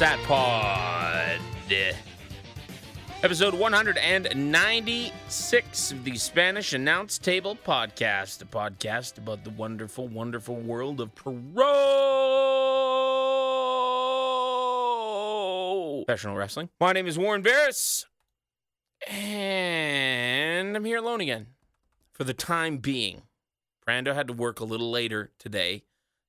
Satpod. Episode 196 of the Spanish Announce Table Podcast, a podcast about the wonderful, wonderful world of pro professional wrestling. My name is Warren Barris, and I'm here alone again for the time being. Brando had to work a little later today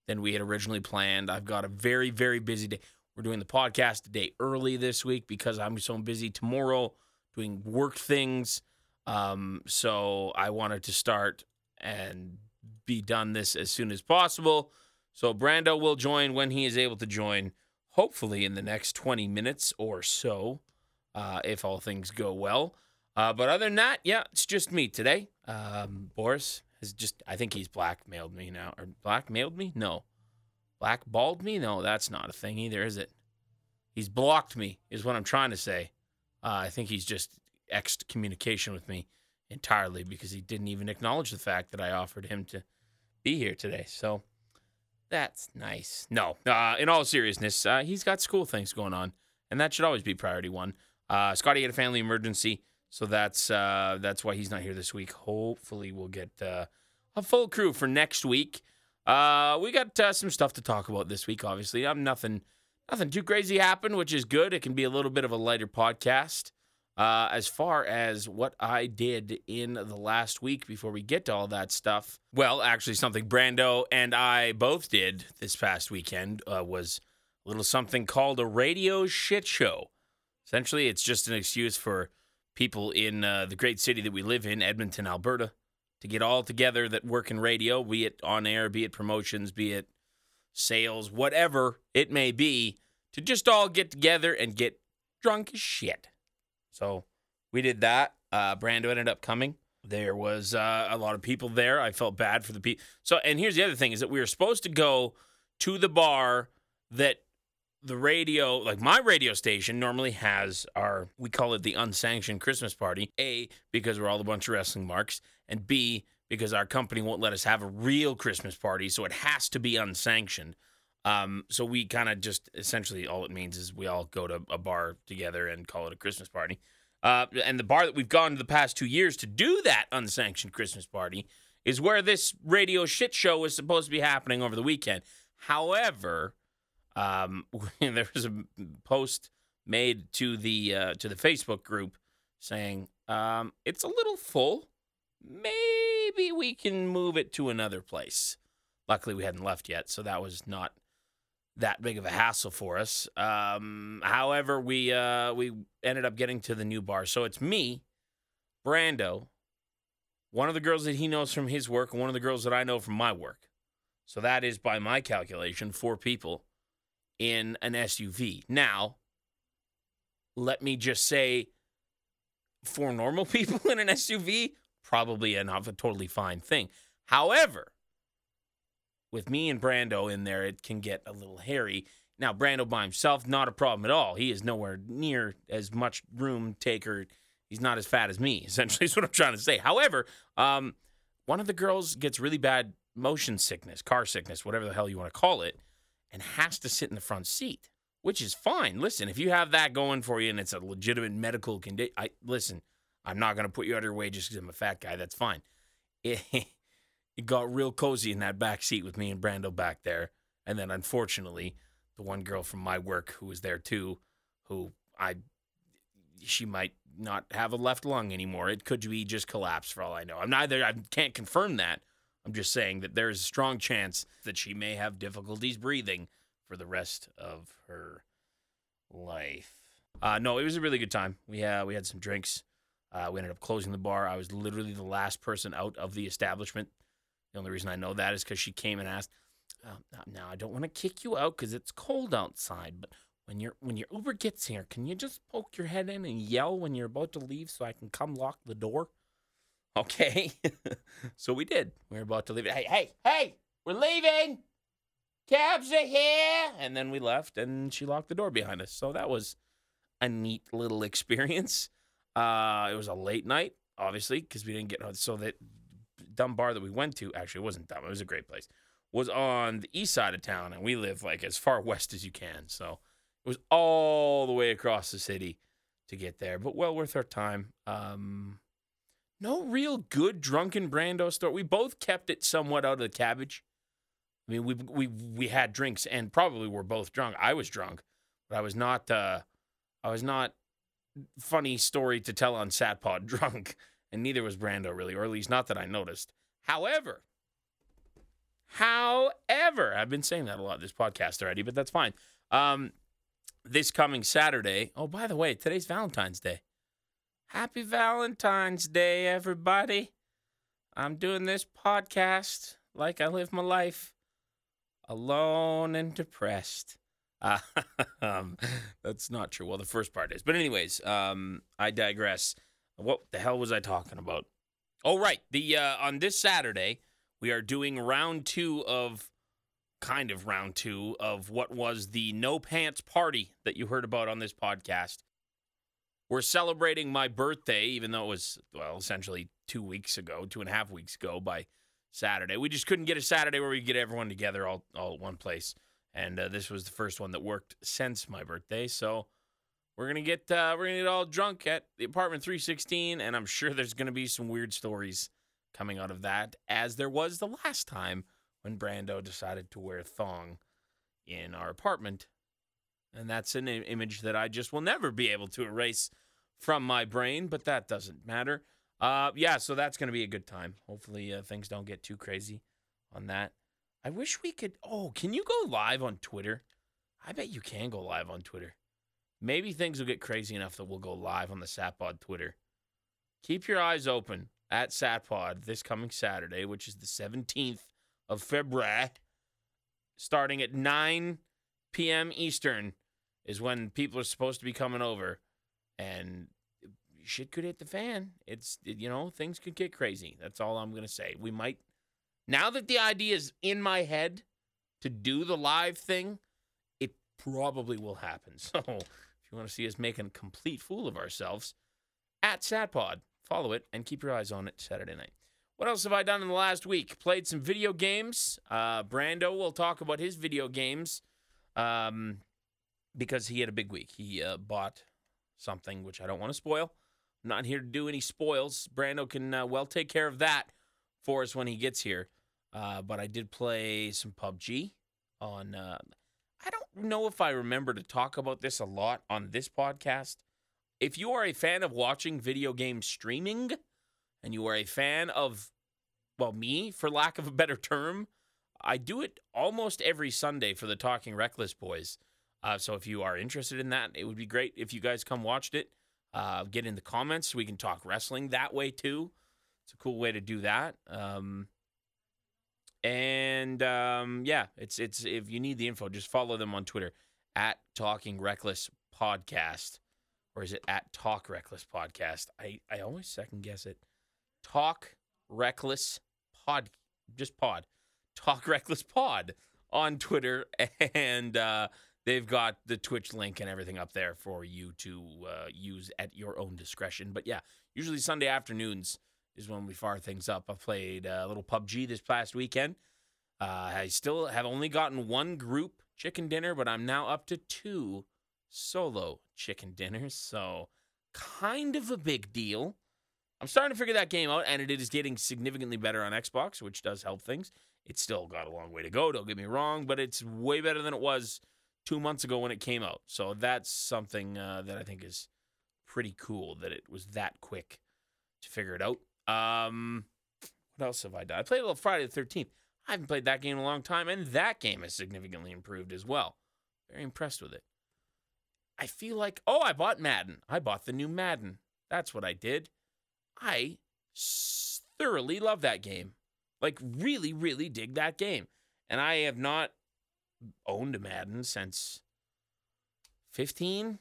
than we had originally planned. I've got a very, very busy day. We're doing the podcast a day early this week because I'm so busy tomorrow doing work things. Um, so I wanted to start and be done this as soon as possible. So Brando will join when he is able to join, hopefully in the next 20 minutes or so, uh, if all things go well. Uh, but other than that, yeah, it's just me today. Um, Boris has just, I think he's blackmailed me now. Or blackmailed me? No. Blackballed me? No, that's not a thing either, is it? He's blocked me, is what I'm trying to say. Uh, I think he's just exed communication with me entirely because he didn't even acknowledge the fact that I offered him to be here today. So that's nice. No, uh, in all seriousness, uh, he's got school things going on, and that should always be priority one. Uh, Scotty had a family emergency, so that's uh, that's why he's not here this week. Hopefully, we'll get uh, a full crew for next week. Uh, we got uh, some stuff to talk about this week. Obviously, I'm nothing, nothing too crazy happened, which is good. It can be a little bit of a lighter podcast. Uh, as far as what I did in the last week before we get to all that stuff, well, actually, something Brando and I both did this past weekend uh, was a little something called a radio shit show. Essentially, it's just an excuse for people in uh, the great city that we live in, Edmonton, Alberta, to get all together that work in radio, be it on air, be it promotions, be it sales, whatever it may be, to just all get together and get drunk as shit. So we did that. Uh, Brando ended up coming. There was uh, a lot of people there. I felt bad for the people. So, and here's the other thing: is that we were supposed to go to the bar that the radio, like my radio station, normally has our, we call it the unsanctioned Christmas party. A, because we're all a bunch of wrestling marks, and B, because our company won't let us have a real Christmas party, so it has to be unsanctioned. Um, so we kind of just essentially all it means is we all go to a bar together and call it a Christmas party. Uh, and the bar that we've gone to the past two years to do that unsanctioned Christmas party is where this radio shit show was supposed to be happening over the weekend. However, um, there was a post made to the uh, to the Facebook group saying um, it's a little full. Maybe we can move it to another place. Luckily, we hadn't left yet, so that was not that big of a hassle for us. Um, however, we uh, we ended up getting to the new bar. So it's me, Brando, one of the girls that he knows from his work, and one of the girls that I know from my work. So that is, by my calculation, four people in an SUV. Now, let me just say, for normal people in an SUV, probably a, a totally fine thing. However, with me and Brando in there, it can get a little hairy. Now, Brando by himself, not a problem at all. He is nowhere near as much room taker. He's not as fat as me, essentially, is what I'm trying to say. However, um, one of the girls gets really bad motion sickness, car sickness, whatever the hell you want to call it, and has to sit in the front seat, which is fine. Listen, if you have that going for you and it's a legitimate medical condition, I listen. I'm not going to put you out of your way just because I'm a fat guy. That's fine. It, it got real cozy in that back seat with me and Brando back there. And then unfortunately, the one girl from my work who was there too, who I she might not have a left lung anymore. It could be just collapse for all I know. I'm neither I can't confirm that. I'm just saying that there is a strong chance that she may have difficulties breathing for the rest of her life. Uh, no, it was a really good time. We uh, we had some drinks. Uh, we ended up closing the bar. I was literally the last person out of the establishment. The only reason I know that is because she came and asked, oh, "Now I don't want to kick you out because it's cold outside, but when your when your Uber gets here, can you just poke your head in and yell when you're about to leave so I can come lock the door?" Okay. so we did. We were about to leave. Hey, hey, hey, we're leaving. Cabs are here. And then we left and she locked the door behind us. So that was a neat little experience. Uh, it was a late night, obviously, because we didn't get so that dumb bar that we went to actually it wasn't dumb. It was a great place. Was on the east side of town, and we live like as far west as you can. So it was all the way across the city to get there, but well worth our time. Um, no real good drunken Brando story. We both kept it somewhat out of the cabbage. I mean, we we we had drinks and probably were both drunk. I was drunk, but I was not. Uh, I was not funny story to tell on Satpod drunk, and neither was Brando really, or at least not that I noticed. However, however, I've been saying that a lot this podcast already, but that's fine. Um, this coming Saturday. Oh, by the way, today's Valentine's Day. Happy Valentine's Day, everybody. I'm doing this podcast like I live my life alone and depressed. Um, that's not true. Well, the first part is. But, anyways, um, I digress. What the hell was I talking about? Oh, right. The uh, On this Saturday, we are doing round two of kind of round two of what was the no pants party that you heard about on this podcast. We're celebrating my birthday, even though it was, well, essentially two weeks ago, two and a half weeks ago by Saturday. We just couldn't get a Saturday where we could get everyone together all, all at one place. And uh, this was the first one that worked since my birthday. So we're gonna get uh, we're gonna get all drunk at the apartment 316, and I'm sure there's gonna be some weird stories coming out of that, as there was the last time when Brando decided to wear thong in our apartment. And that's an image that I just will never be able to erase from my brain, but that doesn't matter. Uh, yeah, so that's going to be a good time. Hopefully, uh, things don't get too crazy on that. I wish we could. Oh, can you go live on Twitter? I bet you can go live on Twitter. Maybe things will get crazy enough that we'll go live on the Satpod Twitter. Keep your eyes open at Satpod this coming Saturday, which is the 17th of February, starting at 9 p.m. Eastern, is when people are supposed to be coming over and shit could hit the fan. It's you know things could get crazy. That's all I'm gonna say. We might now that the idea is in my head to do the live thing, it probably will happen. So if you want to see us making a complete fool of ourselves, at Satpod, follow it and keep your eyes on it Saturday night. What else have I done in the last week? Played some video games. Uh, Brando will talk about his video games um, because he had a big week. He uh, bought something which I don't want to spoil. I'm not here to do any spoils. Brando can uh, well take care of that for us when he gets here. Uh, but I did play some PUBG on. Uh, I don't know if I remember to talk about this a lot on this podcast. If you are a fan of watching video game streaming and you are a fan of, well, me, for lack of a better term, I do it almost every Sunday for the Talking Reckless boys. Uh, so if you are interested in that, it would be great if you guys come watched it. Uh, get in the comments we can talk wrestling that way too. It's a cool way to do that. Um, and um, yeah, it's it's if you need the info, just follow them on Twitter at Talking Reckless Podcast, or is it at Talk Reckless Podcast? I I always second guess it. Talk Reckless Pod, just Pod, Talk Reckless Pod on Twitter, and uh, They've got the Twitch link and everything up there for you to uh, use at your own discretion. But yeah, usually Sunday afternoons is when we fire things up. I played a little PUBG this past weekend. Uh, I still have only gotten one group chicken dinner, but I'm now up to two solo chicken dinners. So kind of a big deal. I'm starting to figure that game out, and it is getting significantly better on Xbox, which does help things. It's still got a long way to go, don't get me wrong, but it's way better than it was two months ago when it came out. So that's something uh, that I think is pretty cool that it was that quick to figure it out. Um, what else have I done? I played a little Friday the 13th. I haven't played that game in a long time, and that game has significantly improved as well. Very impressed with it. I feel like, oh, I bought Madden. I bought the new Madden. That's what I did. I thoroughly love that game. Like, really, really dig that game. And I have not owned Madden since 15.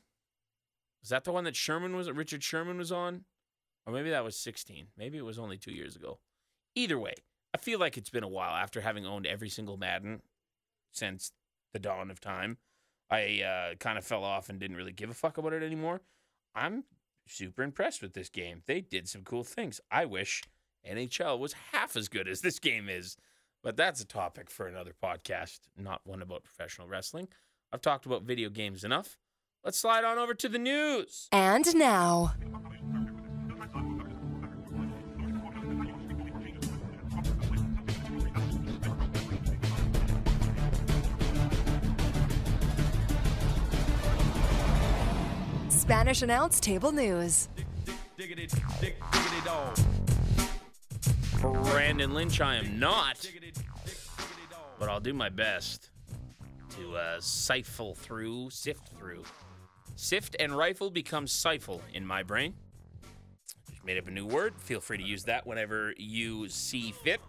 Was that the one that Sherman was Richard Sherman was on? Or maybe that was 16. Maybe it was only two years ago. Either way, I feel like it's been a while after having owned every single Madden since the dawn of time. I uh, kind of fell off and didn't really give a fuck about it anymore. I'm super impressed with this game. They did some cool things. I wish NHL was half as good as this game is. But that's a topic for another podcast, not one about professional wrestling. I've talked about video games enough. Let's slide on over to the news. And now. Spanish announce table news. Brandon Lynch, I am not, but I'll do my best to uh, through, sift through. Sift and rifle becomes siphon in my brain. Just made up a new word. Feel free to use that whenever you see fit.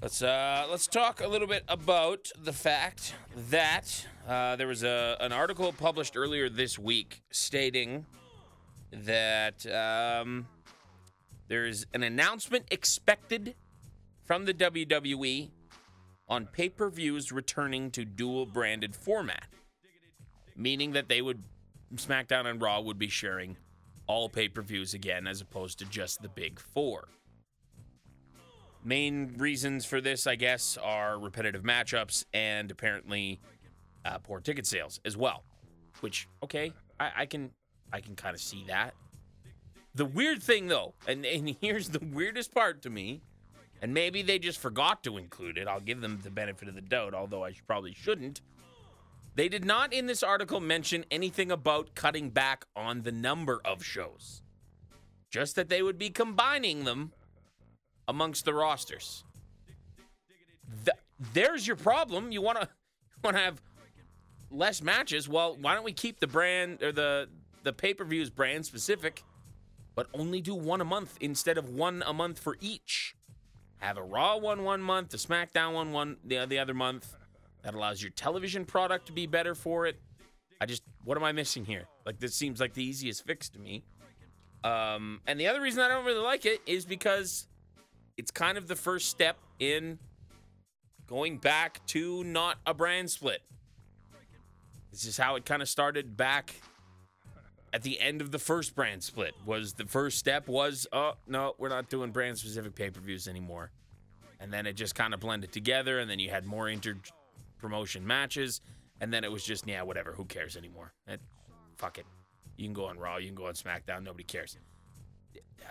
Let's uh, let's talk a little bit about the fact that uh, there was a an article published earlier this week stating that um, there is an announcement expected from the WWE on pay-per-views returning to dual branded format, meaning that they would SmackDown and Raw would be sharing all pay-per-views again as opposed to just the big 4. Main reasons for this, I guess, are repetitive matchups and apparently uh, poor ticket sales as well. Which, okay, I, I can, I can kind of see that. The weird thing, though, and, and here's the weirdest part to me, and maybe they just forgot to include it. I'll give them the benefit of the doubt, although I probably shouldn't. They did not in this article mention anything about cutting back on the number of shows, just that they would be combining them amongst the rosters. Th- there's your problem. You want to want to have less matches. Well, why don't we keep the brand or the the pay per views brand specific, but only do one a month instead of one a month for each. Have a Raw one one month, a SmackDown one one the the other month. That allows your television product to be better for it. I just, what am I missing here? Like this seems like the easiest fix to me. Um, and the other reason I don't really like it is because it's kind of the first step in going back to not a brand split. This is how it kind of started back at the end of the first brand split. Was the first step was, oh no, we're not doing brand specific pay-per-views anymore. And then it just kind of blended together and then you had more inter promotion matches and then it was just yeah, whatever, who cares anymore? It, fuck it. You can go on Raw, you can go on SmackDown, nobody cares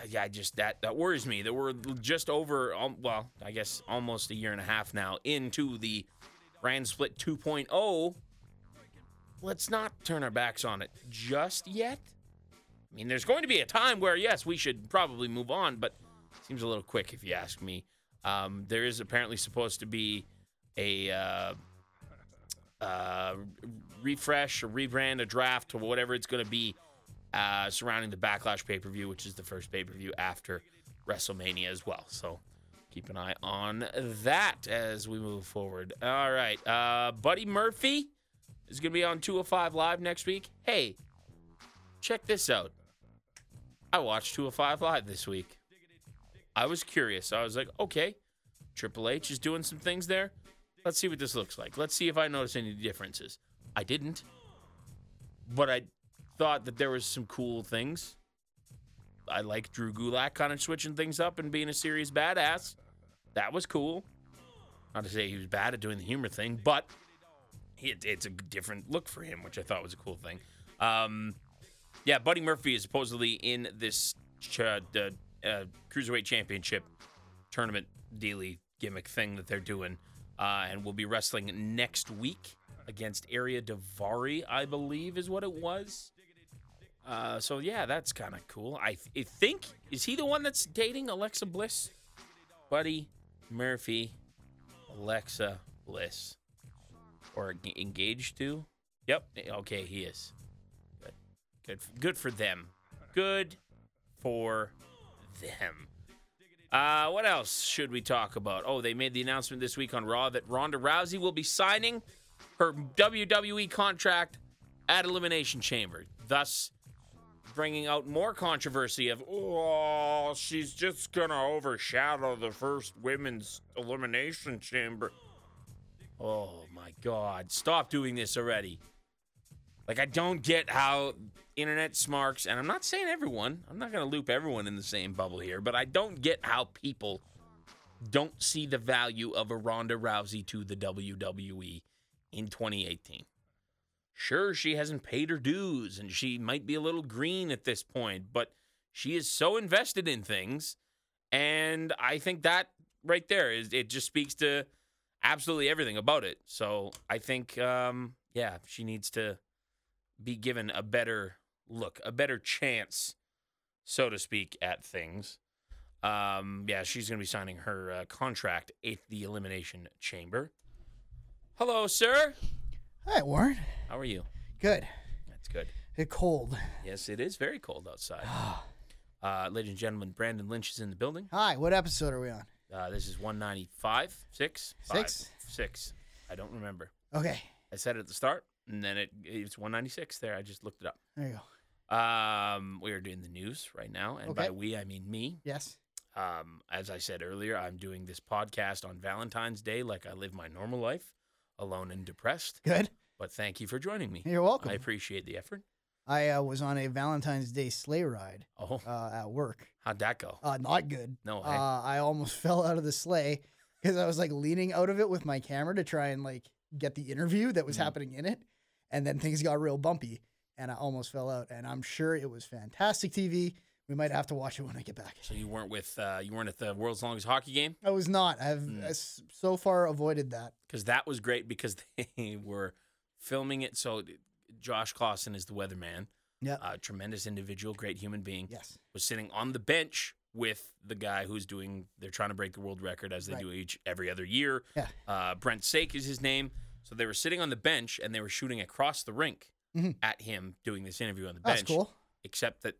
yeah, just that that worries me that we're just over. Um, well, I guess almost a year and a half now into the brand split 2.0. Let's not turn our backs on it just yet. I mean, there's going to be a time where yes, we should probably move on, but seems a little quick if you ask me. Um, there is apparently supposed to be a uh, uh, refresh, or rebrand, a draft, or whatever it's going to be uh, surrounding the Backlash pay per view, which is the first pay per view after WrestleMania as well. So keep an eye on that as we move forward. All right. Uh, Buddy Murphy is going to be on 205 Live next week. Hey, check this out. I watched 205 Live this week. I was curious. I was like, okay, Triple H is doing some things there. Let's see what this looks like. Let's see if I notice any differences. I didn't. But I thought that there was some cool things. I like Drew Gulak kind of switching things up and being a serious badass. That was cool. Not to say he was bad at doing the humor thing, but it, it's a different look for him, which I thought was a cool thing. Um, yeah, Buddy Murphy is supposedly in this ch- uh, uh, cruiserweight championship tournament dealy gimmick thing that they're doing, uh, and will be wrestling next week against Ariya Daivari, I believe, is what it was. Uh, so yeah, that's kind of cool. I, th- I think is he the one that's dating Alexa Bliss? Buddy Murphy, Alexa Bliss, or engaged to? Yep. Okay, he is. Good. Good. Good for them. Good for them. Uh, what else should we talk about? Oh, they made the announcement this week on Raw that Ronda Rousey will be signing her WWE contract at Elimination Chamber, thus bringing out more controversy of, oh, she's just to overshadow the first women's elimination chamber. Oh my God. Stop doing this already. Like, I don't get how internet smarks, and I'm not saying everyone, I'm not going to loop everyone in the same bubble here, but I don't get how people don't see the value of a Ronda Rousey to the WWE in 2018. Sure, she hasn't paid her dues and she might be a little green at this point, but she is so invested in things. And I think that right there is it just speaks to absolutely everything about it. So I think, um, yeah, she needs to be given a better look, a better chance, so to speak, at things. Um, yeah, she's going to be signing her uh, contract at the Elimination Chamber. Hello, sir. Hi, Warren. How are you? Good. That's good. It's cold. Yes, it is very cold outside. Uh, ladies and gentlemen, Brandon Lynch is in the building. Hi, what episode are we on? Uh, this is 195, six, Five? Six? six. I don't remember. Okay, I said it at the start, and then it it's 196 there. I just looked it up. there you go. Um, we are doing the news right now, and by we I mean me. Yes. Um, as I said earlier, I'm doing this podcast on Valentine's Day, like I live my normal life, alone and depressed. Good. But thank you for joining me. You're welcome. I appreciate the effort. I uh, was on a Valentine's Day sleigh ride Oh, uh, at work. how'd that go? Uh, not good. No way. Uh, I almost fell out of the sleigh because I was like leaning out of it with my camera to try and like get the interview that was Mhm. happening in it, and then things got real bumpy, and I almost fell out. And I'm sure it was fantastic TV. We might have to watch it when I get back. So you weren't with uh, you weren't at the world's longest hockey game I was not. I've Mm. so far avoided that. because that was great because they were filming it. So Josh Classen is the weatherman. Yeah. a tremendous individual, great human being. Yes. Was sitting on the bench with the guy who's doing. They're trying to break the world record as they Right. do each every other year. Yeah. Uh, Brent Saik is his name. So they were sitting on the bench and they were shooting across the rink Mhm. at him doing this interview on the bench. That's cool. Except that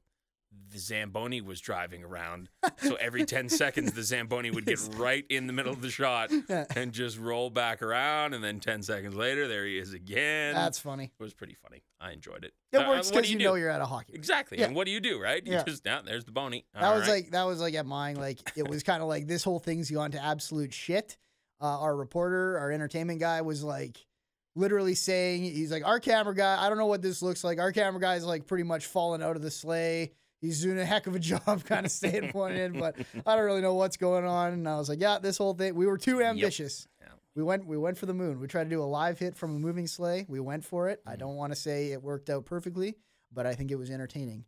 the Zamboni was driving around. So every 10 seconds, the Zamboni would get right in the middle of the shot and just roll back around. And then 10 seconds later, there he is again. That's funny. it was pretty funny. I enjoyed it. It Uh, works because you, do? know you're at a hockey. rink. Exactly. Yeah. And what do you do, right? You Yeah. just, there's the bony. That was right. like that was like at mine. Like it was kind of like this whole thing's gone to absolute shit. Uh, our reporter, our entertainment guy, was like literally saying he's like our camera guy. I don't know what this looks like. Our camera guy's like pretty much fallen out of the sleigh. He's doing a heck of a job, kind of staying pointed, but I don't really know what's going on. And I was like, yeah, this whole thing. We were too ambitious. Yeah. We went we went for the moon. We tried to do a live hit from a moving sleigh. We went for it. Mm-hmm. I don't want to say it worked out perfectly, but I think it was entertaining.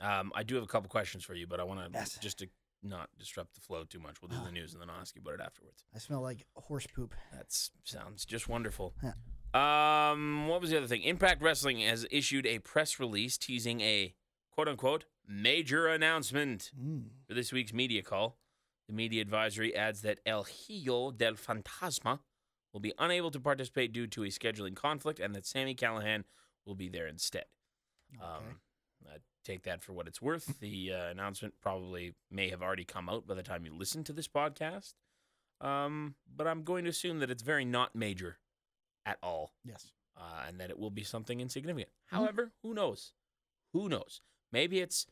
Um, I do have a couple questions for you, but I want to Yes. just to not disrupt the flow too much. We'll do the news and then I'll ask you about it afterwards. I smell like horse poop. That sounds just wonderful. Yeah. Um, what was the other thing? Impact Wrestling has issued a press release teasing a quote unquote major announcement Mm. for this week's media call. The media advisory adds that El Hijo del Fantasma will be unable to participate due to a scheduling conflict and that Sami Callihan will be there instead. Um, uh, take that for what it's worth. the uh, announcement probably may have already come out by the time you listen to this podcast. Um, but I'm going to assume that it's very not major at all Yes. uh, and that it will be something insignificant. Mhm. However, who knows? Who knows? Maybe it's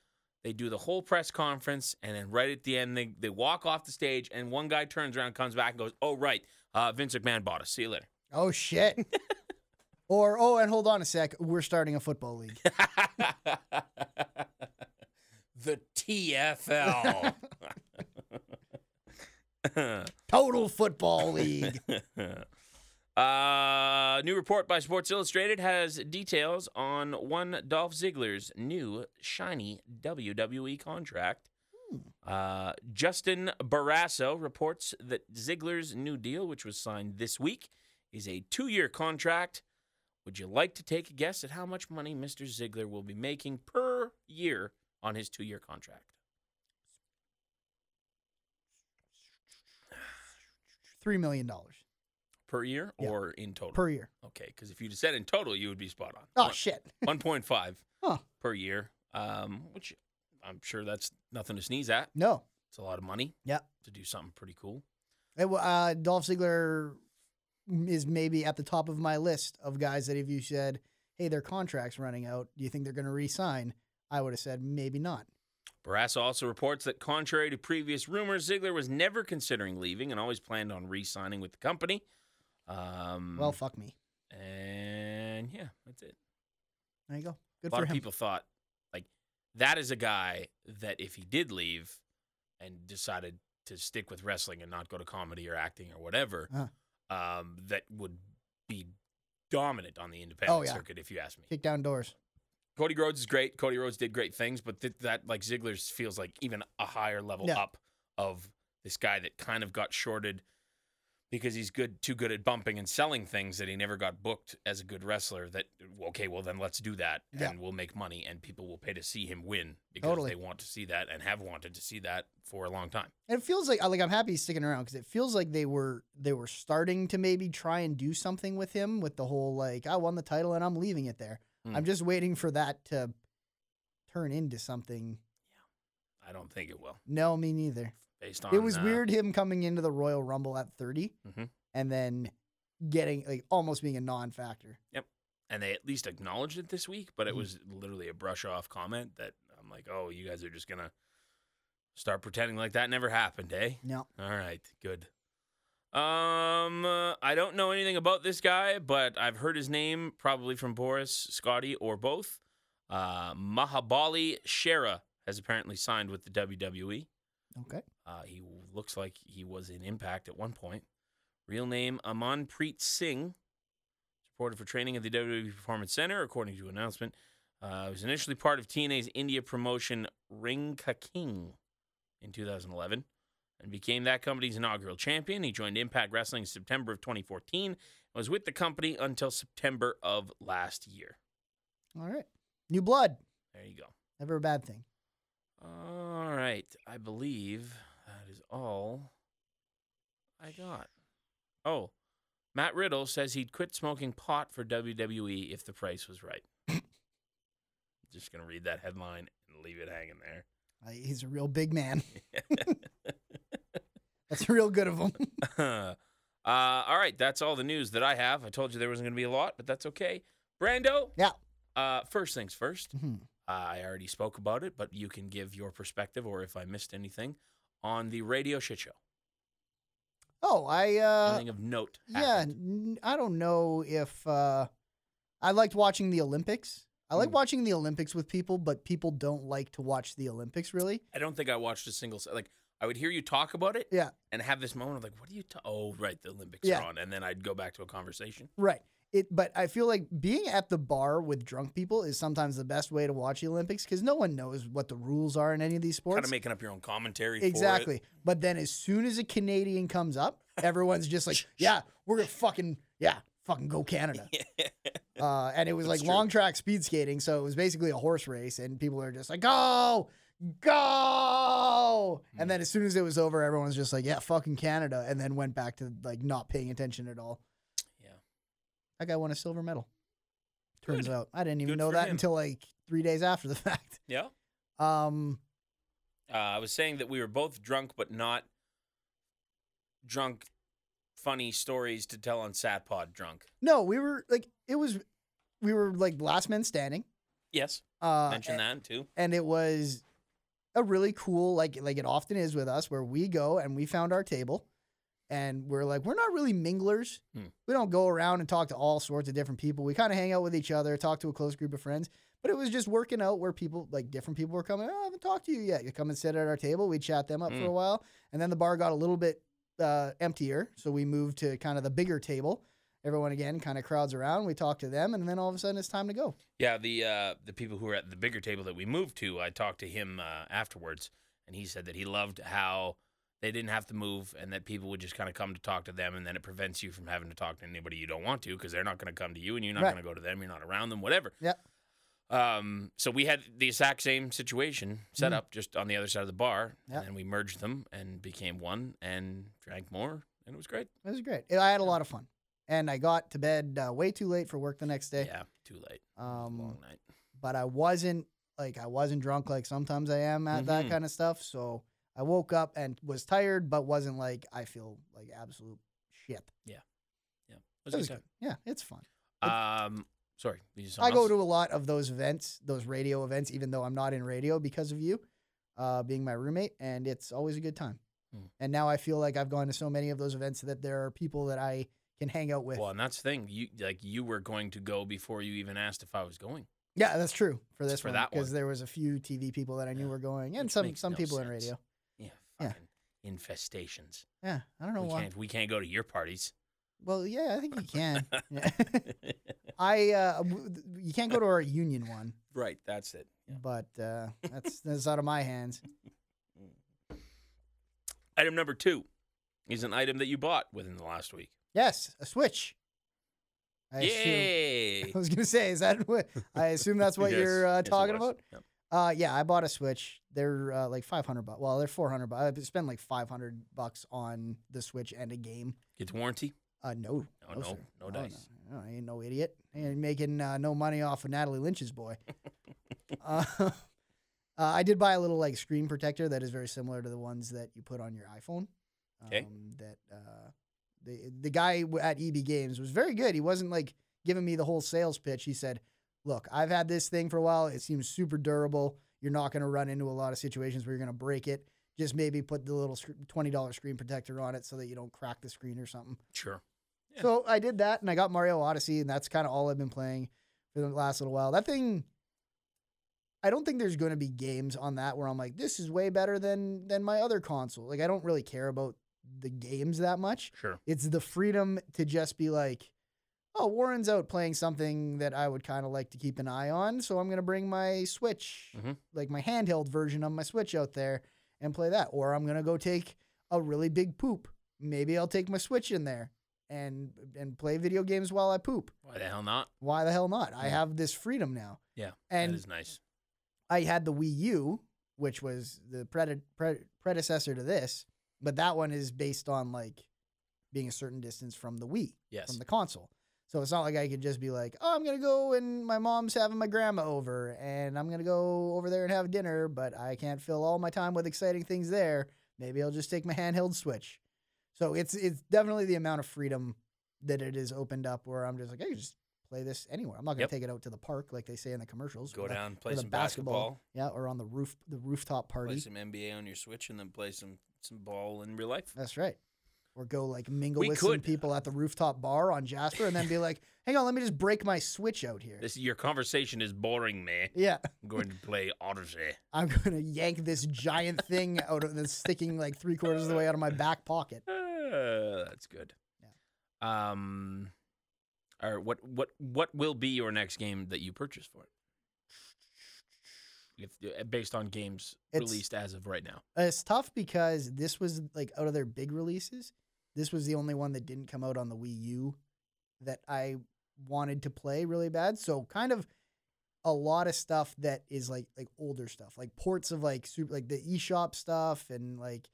they do the whole press conference and then right at the end they, they walk off the stage and one guy turns around, comes back and goes, "Oh right, uh, Vince McMahon bought us. See you later." Oh shit. or oh, and hold on a sec. We're starting a football league. the TFL. Total football league. Uh, new report by Sports Illustrated has details on one Dolph Ziggler's new shiny WWE contract. Uh, Justin Barrasso reports that Ziggler's new deal, which was signed this week, is a two year contract. Would you like to take a guess at how much money Mr. Ziggler will be making per year on his two year contract? Three million dollars Per year Yeah. or in total? per year. Okay, because if you'd said in total, you would be spot on. Oh One- shit. 1.5 Huh. per year, um, which I'm sure that's nothing to sneeze at. No. It's a lot of money Yeah. to do something pretty cool. It, uh, Dolph Ziggler is maybe at the top of my list of guys that if you said, "Hey, their contract's running out. Do you think they're going to re-sign?" I would have said maybe not. Barrasso also reports that, contrary to previous rumors, Ziggler was never considering leaving and always planned on re signing with the company. Um, Well, fuck me. and yeah, that's it. There you go. Good for you. a lot of him. people thought, like, that is a guy that if he did leave and decided to stick with wrestling and not go to comedy or acting or whatever, Uh-huh. um, that would be dominant on the independent Oh, yeah. circuit, if you ask me. Kick down doors. Cody Rhodes is great. Cody Rhodes did great things, but th- that like Ziggler's feels like even a higher level Yeah. up of this guy that kind of got shorted because he's good, too good at bumping and selling things that he never got booked as a good wrestler. That okay, well then let's do that Yeah. and we'll make money and people will pay to see him win because Totally. they want to see that and have wanted to see that for a long time. And it feels like like I'm happy he's sticking around because it feels like they were they were starting to maybe try and do something with him with the whole like I won the title and I'm leaving it there. Mm. I'm just waiting for that to turn into something. Yeah. I don't think it will, No, me neither. Based on it was uh, weird him coming into the Royal Rumble at 30 Mhm. and then getting like almost being a non-factor. Yep. And they at least acknowledged it this week, but it Mhm. was literally a brush off comment that I'm like, oh, you guys are just gonna start pretending like that never happened, eh? No. All right, good. Um, uh, I don't know anything about this guy, but I've heard his name probably from Boris, Scotty, or both. Uh, Mahabali Shera has apparently signed with the WWE. Okay. Uh, he looks like he was in Impact at one point. Real name Amanpreet Singh. Reported for training at the WWE Performance Center, according to announcement. Uh, he was initially part of TNA's India promotion Ring Ka King in 2011 and became that company's inaugural champion. He joined Impact Wrestling in September of 2014 and was with the company until September of last year. All right. New blood. There you go. Never a bad thing. All right. I believe that is all I got. Oh, Matt Riddle says he'd quit smoking pot for WWE if the price was right. Just going to read that headline and leave it hanging there. Uh, he's a real big man. That's real good of him. uh, all right. That's all the news that I have. I told you there wasn't going to be a lot, but that's okay. Brando? Yeah. Uh, first things first. Mhm. I already spoke about it, but you can give your perspective or if I missed anything on the radio shit show. Oh, I uh Anything of note? yeah, happened? I don't know if uh I liked watching the Olympics. I like Mm. watching the Olympics with people, but people don't like to watch the Olympics really. I don't think I watched a single. Like I would hear you talk about it, Yeah. and have this moment of like, "What are you? Ta- oh, right, the Olympics Yeah. are on," and then I'd go back to a conversation. Right. It but I feel like being at the bar with drunk people is sometimes the best way to watch the Olympics cuz no one knows what the rules are in any of these sports. Kind of making up your own commentary. Exactly. But then as soon as a Canadian comes up, everyone's just like, yeah, we're gonna fucking, yeah, fucking go Canada. Uh, and it was That's like true. long track speed skating. So it was basically a horse race. And people are just like, go, go. Hmm. And then as soon as it was over, everyone was just like, yeah, fucking Canada. And then went back to like not paying attention at all. That guy won a silver medal. Turns Good. out. I didn't even Good know that him. until like three days after the fact. Yeah. Um, Uh, I was saying that we were both drunk, but not drunk. Funny stories to tell on Satpod drunk. no, we were like, it was, we were like last men standing. Yes, Uh, mention that too. and it was a really cool like like it often is with us where we go and we found our table and we're like we're not really minglers. Hmm. we don't go around and talk to all sorts of different people. We kind of hang out with each other talk to a close group of friends but it was just working out where people like different people were coming oh, i haven't talked to you yet. You come and sit at our table we chat them up for Hmm. a while and then the bar got a little bit uh, emptier so we moved to kind of the bigger table. Everyone again kind of crowds around we talk to them and then all of a sudden it's time to go. Yeah, the uh, the people who were at the bigger table that we moved to, I talked to him uh, afterwards, and he said that he loved how they didn't have to move, and that people would just kind of come to talk to them, and then it prevents you from having to talk to anybody you don't want to because they're not going to come to you, and you're not Right. going to go to them, you're not around them, whatever. Yep. Um, so we had the exact same situation set Mhm. up just on the other side of the bar, Yep. and we merged them and became one and drank more, and it was great. It was great. I had a lot of fun, and I got to bed uh, way too late for work the next day. Yeah, too late. Um, Long night. but I wasn't like I wasn't drunk like sometimes I am at that Mhm. kind of stuff. So I woke up and was tired, but wasn't like I feel like absolute shit. Yeah, it It was a was good. Yeah, it's fun. Um, Sorry, I go to a lot of those events, those radio events, even though I'm not in radio because of you, uh, being my roommate, and it's always a good time. Hmm. And now I feel like I've gone to so many of those events that there are people that I can hang out with. Well, and that's the thing. You like you were going to go before you even asked if I was going. yeah, that's true for this For one that because there was a few TV people that I knew Yeah, were going, and which some some no people in radio. Fucking infestations. Yeah, I don't know We why. can't we can't go to your parties. Well, yeah, I think you can. I uh, you can't go to our union one, right, that's it. Yeah. but uh, that's that's out of my hands. Item number two is an item that you bought within the last week. Yes, a Switch. I assume- Yay! I was gonna say, is that what I assume that's what Yes, you're uh, talking was. about? Yep. Uh, yeah, I bought a Switch. They're uh, like 500 bucks. Well, they're 400 bucks. I spent like 500 bucks on the Switch and a game. Get warranty. Uh, no, No, no, sir. no dice. No, no, I ain't no idiot. I ain't making uh, no money off of Natalie Lynch's boy. uh, uh, I did buy a little like screen protector that is very similar to the ones that you put on your iPhone. Um, 'Kay. That uh, the the guy at EB Games was very good. He wasn't like giving me the whole sales pitch. He said, "Look, I've had this thing for a while. It seems super durable. You're not going to run into a lot of situations where you're going to break it. Just maybe put the little twenty dollars screen protector on it so that you don't crack the screen or something." Sure. Yeah. So I did that, and I got Mario Odyssey, and that's kind of all I've been playing for the last little while. That thing, I don't think there's going to be games on that where I'm like, this is way better than than my other console. Like I don't really care about the games that much. Sure. It's the freedom to just be like, oh, Warren's out playing something that I would kind of like to keep an eye on, so I'm gonna bring my Switch, Mhm. like my handheld version of my Switch out there and play that, or I'm gonna go take a really big poop. Maybe I'll take my Switch in there and and play video games while I poop. Why the hell not? Why the hell not? I have this freedom now. Yeah. And that is nice. I had the Wii U, which was the prede- pre- predecessor to this, but that one is based on like being a certain distance from the Wii, Yes. from the console. So it's not like I could just be like, oh, I'm gonna go and my mom's having my grandma over, and I'm gonna go over there and have dinner, but I can't fill all my time with exciting things there. Maybe I'll just take my handheld Switch. So it's it's definitely the amount of freedom that it is opened up, where I'm just like, I can just play this anywhere. I'm not gonna Yep. take it out to the park like they say in the commercials. Go down, play some basketball, yeah, or on the roof, the rooftop play party. some NBA on your Switch, and then play some some ball in real life. That's right. Or go like mingle We with some people at the rooftop bar on Jasper, and then be like, "Hang on, let me just break my switch out here." This your conversation is boring me. yeah, I'm going to play Odyssey. I'm gonna yank this giant thing out of that's sticking like three quarters of the way out of my back pocket. Uh, that's good. Yeah. Um. All right. What what what will be your next game that you purchase for it? If, uh, based on games It's- released as of right now. It's tough because this was like out of their big releases, this was the only one that didn't come out on the Wii U that I wanted to play really bad. So kind of a lot of stuff that is like like older stuff, like ports of like super like the eShop stuff and like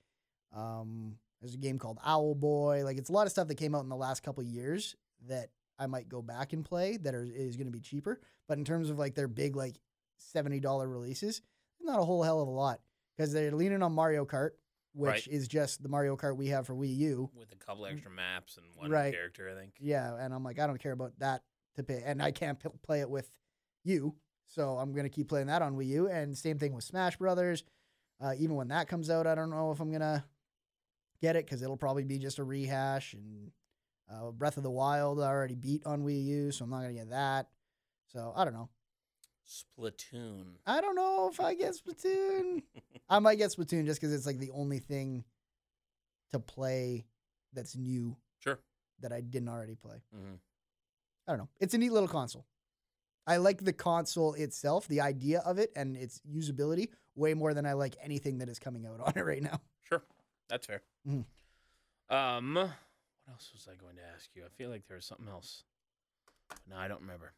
um there's a game called Owl Boy. Like it's a lot of stuff that came out in the last couple years that I might go back and play that are is going to be cheaper. But in terms of like their big like seventy dollar releases, not a whole hell of a lot because they're leaning on Mario Kart, which Right. is just the Mario Kart we have for Wii U. With a couple extra maps and one. Right. character, I think. Yeah, and I'm like, I don't care about that to pay, and I can't p- play it with you, so I'm gonna keep playing that on Wii U. And same thing with Smash Brothers. Uh, even when that comes out, I don't know if I'm gonna get it because it'll probably be just a rehash. And uh, Breath of the Wild I already beat on Wii U, so I'm not gonna get that. So I don't know. Splatoon. I don't know if I get Splatoon. I might get Splatoon just because it's like the only thing to play that's new Sure. that I didn't already play. hmm I don't know. It's a neat little console. I like the console itself, the idea of it, and its usability way more than I like anything that is coming out on it right now. Sure. That's fair. Mhm. Um, what else was I going to ask you? I feel like there was something else. No, I don't remember.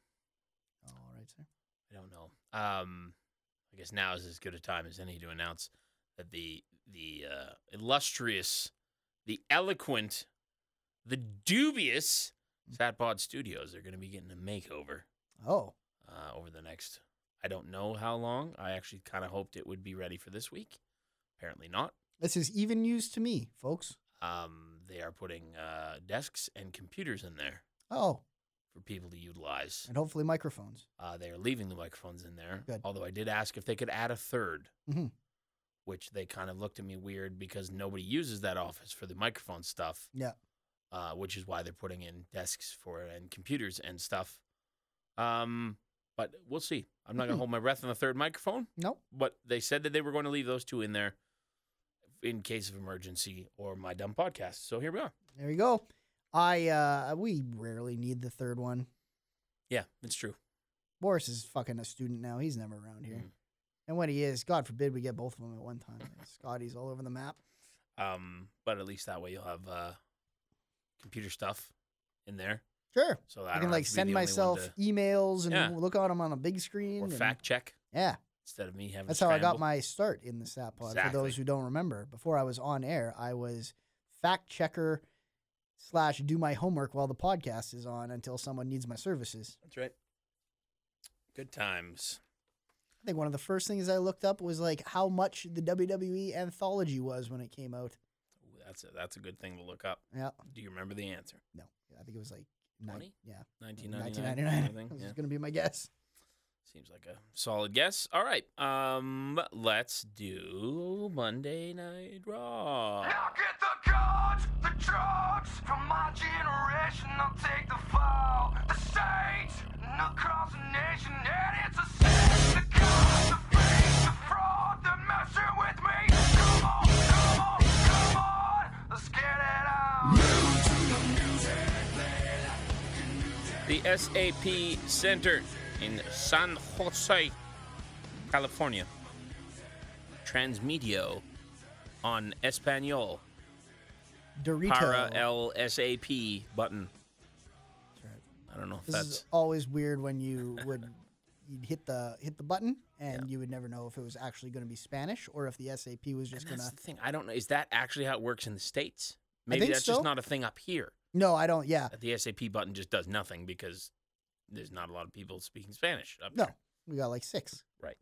All right, sir. I don't know. Um, I guess now is as good a time as any to announce that the the uh, illustrious, the eloquent, the dubious Satpod Studios are going to be getting a makeover Oh, uh, over the next. I don't know how long. I actually kind of hoped it would be ready for this week. Apparently not. this is even news to me, folks. Um, they are putting uh, desks and computers in there Oh, for people to utilize. And hopefully microphones. Uh, they are leaving the microphones in there. Good. Although I did ask if they could add a 3rd Mhm. which they kind of looked at me weird because nobody uses that office for the microphone stuff. Yeah. Uh, which is why they're putting in desks for it and computers and stuff. Um, but we'll see. I'm not gonna Mhm. hold my breath on the third microphone. Nope. But they said that they were going to leave those two in there in case of emergency or my dumb podcast. So here we are. There you go. I uh we rarely need the third one. Yeah, it's true. Boris is fucking a student now. He's never around here. Mhm. And when he is, God forbid we get both of them at one time. Scotty's all over the map. Um, but at least that way you'll have uh, computer stuff in there. Sure. So I I, can like have to be send the only one myself to- emails and Yeah. look at them on a big screen. or and- fact check Yeah. instead of me having. That's how I got my start in the Sat Pod. For those who don't remember, before I was on air, I was fact checker slash do my homework while the podcast is on until someone needs my services. That's right. Good times. I think one of the first things I looked up was like how much the WWE anthology was when it came out. Ooh, that's a that's a good thing to look up. Yeah. Do you remember the answer? No, I think it was like nine, 20? yeah, 1999. 1999. Think? This Yeah. is going to be my guess. Seems like a solid guess. All right. Um, let's do Monday Night Raw. Now get the the drugs from my generation. I'll take the fall, the stage, and across the nation. And it's a sin, the the fake, the fraud, the messing with me. Come on, come on, come on, let's get it on. The SAP Center in San Jose, California. Transmedio on Espanol. Dorito. Para el SAP button. That's right. I don't know if This that's is always weird when you would you'd hit the hit the button and Yeah. you would never know if it was actually going to be Spanish or if the SAP was just going that's to. the thing. I don't know. Is that actually how it works in the states? Maybe that's so. just not a thing up here. No, I don't. Yeah, the SAP button just does nothing because there's not a lot of people speaking Spanish up no, there. we got like six. Right.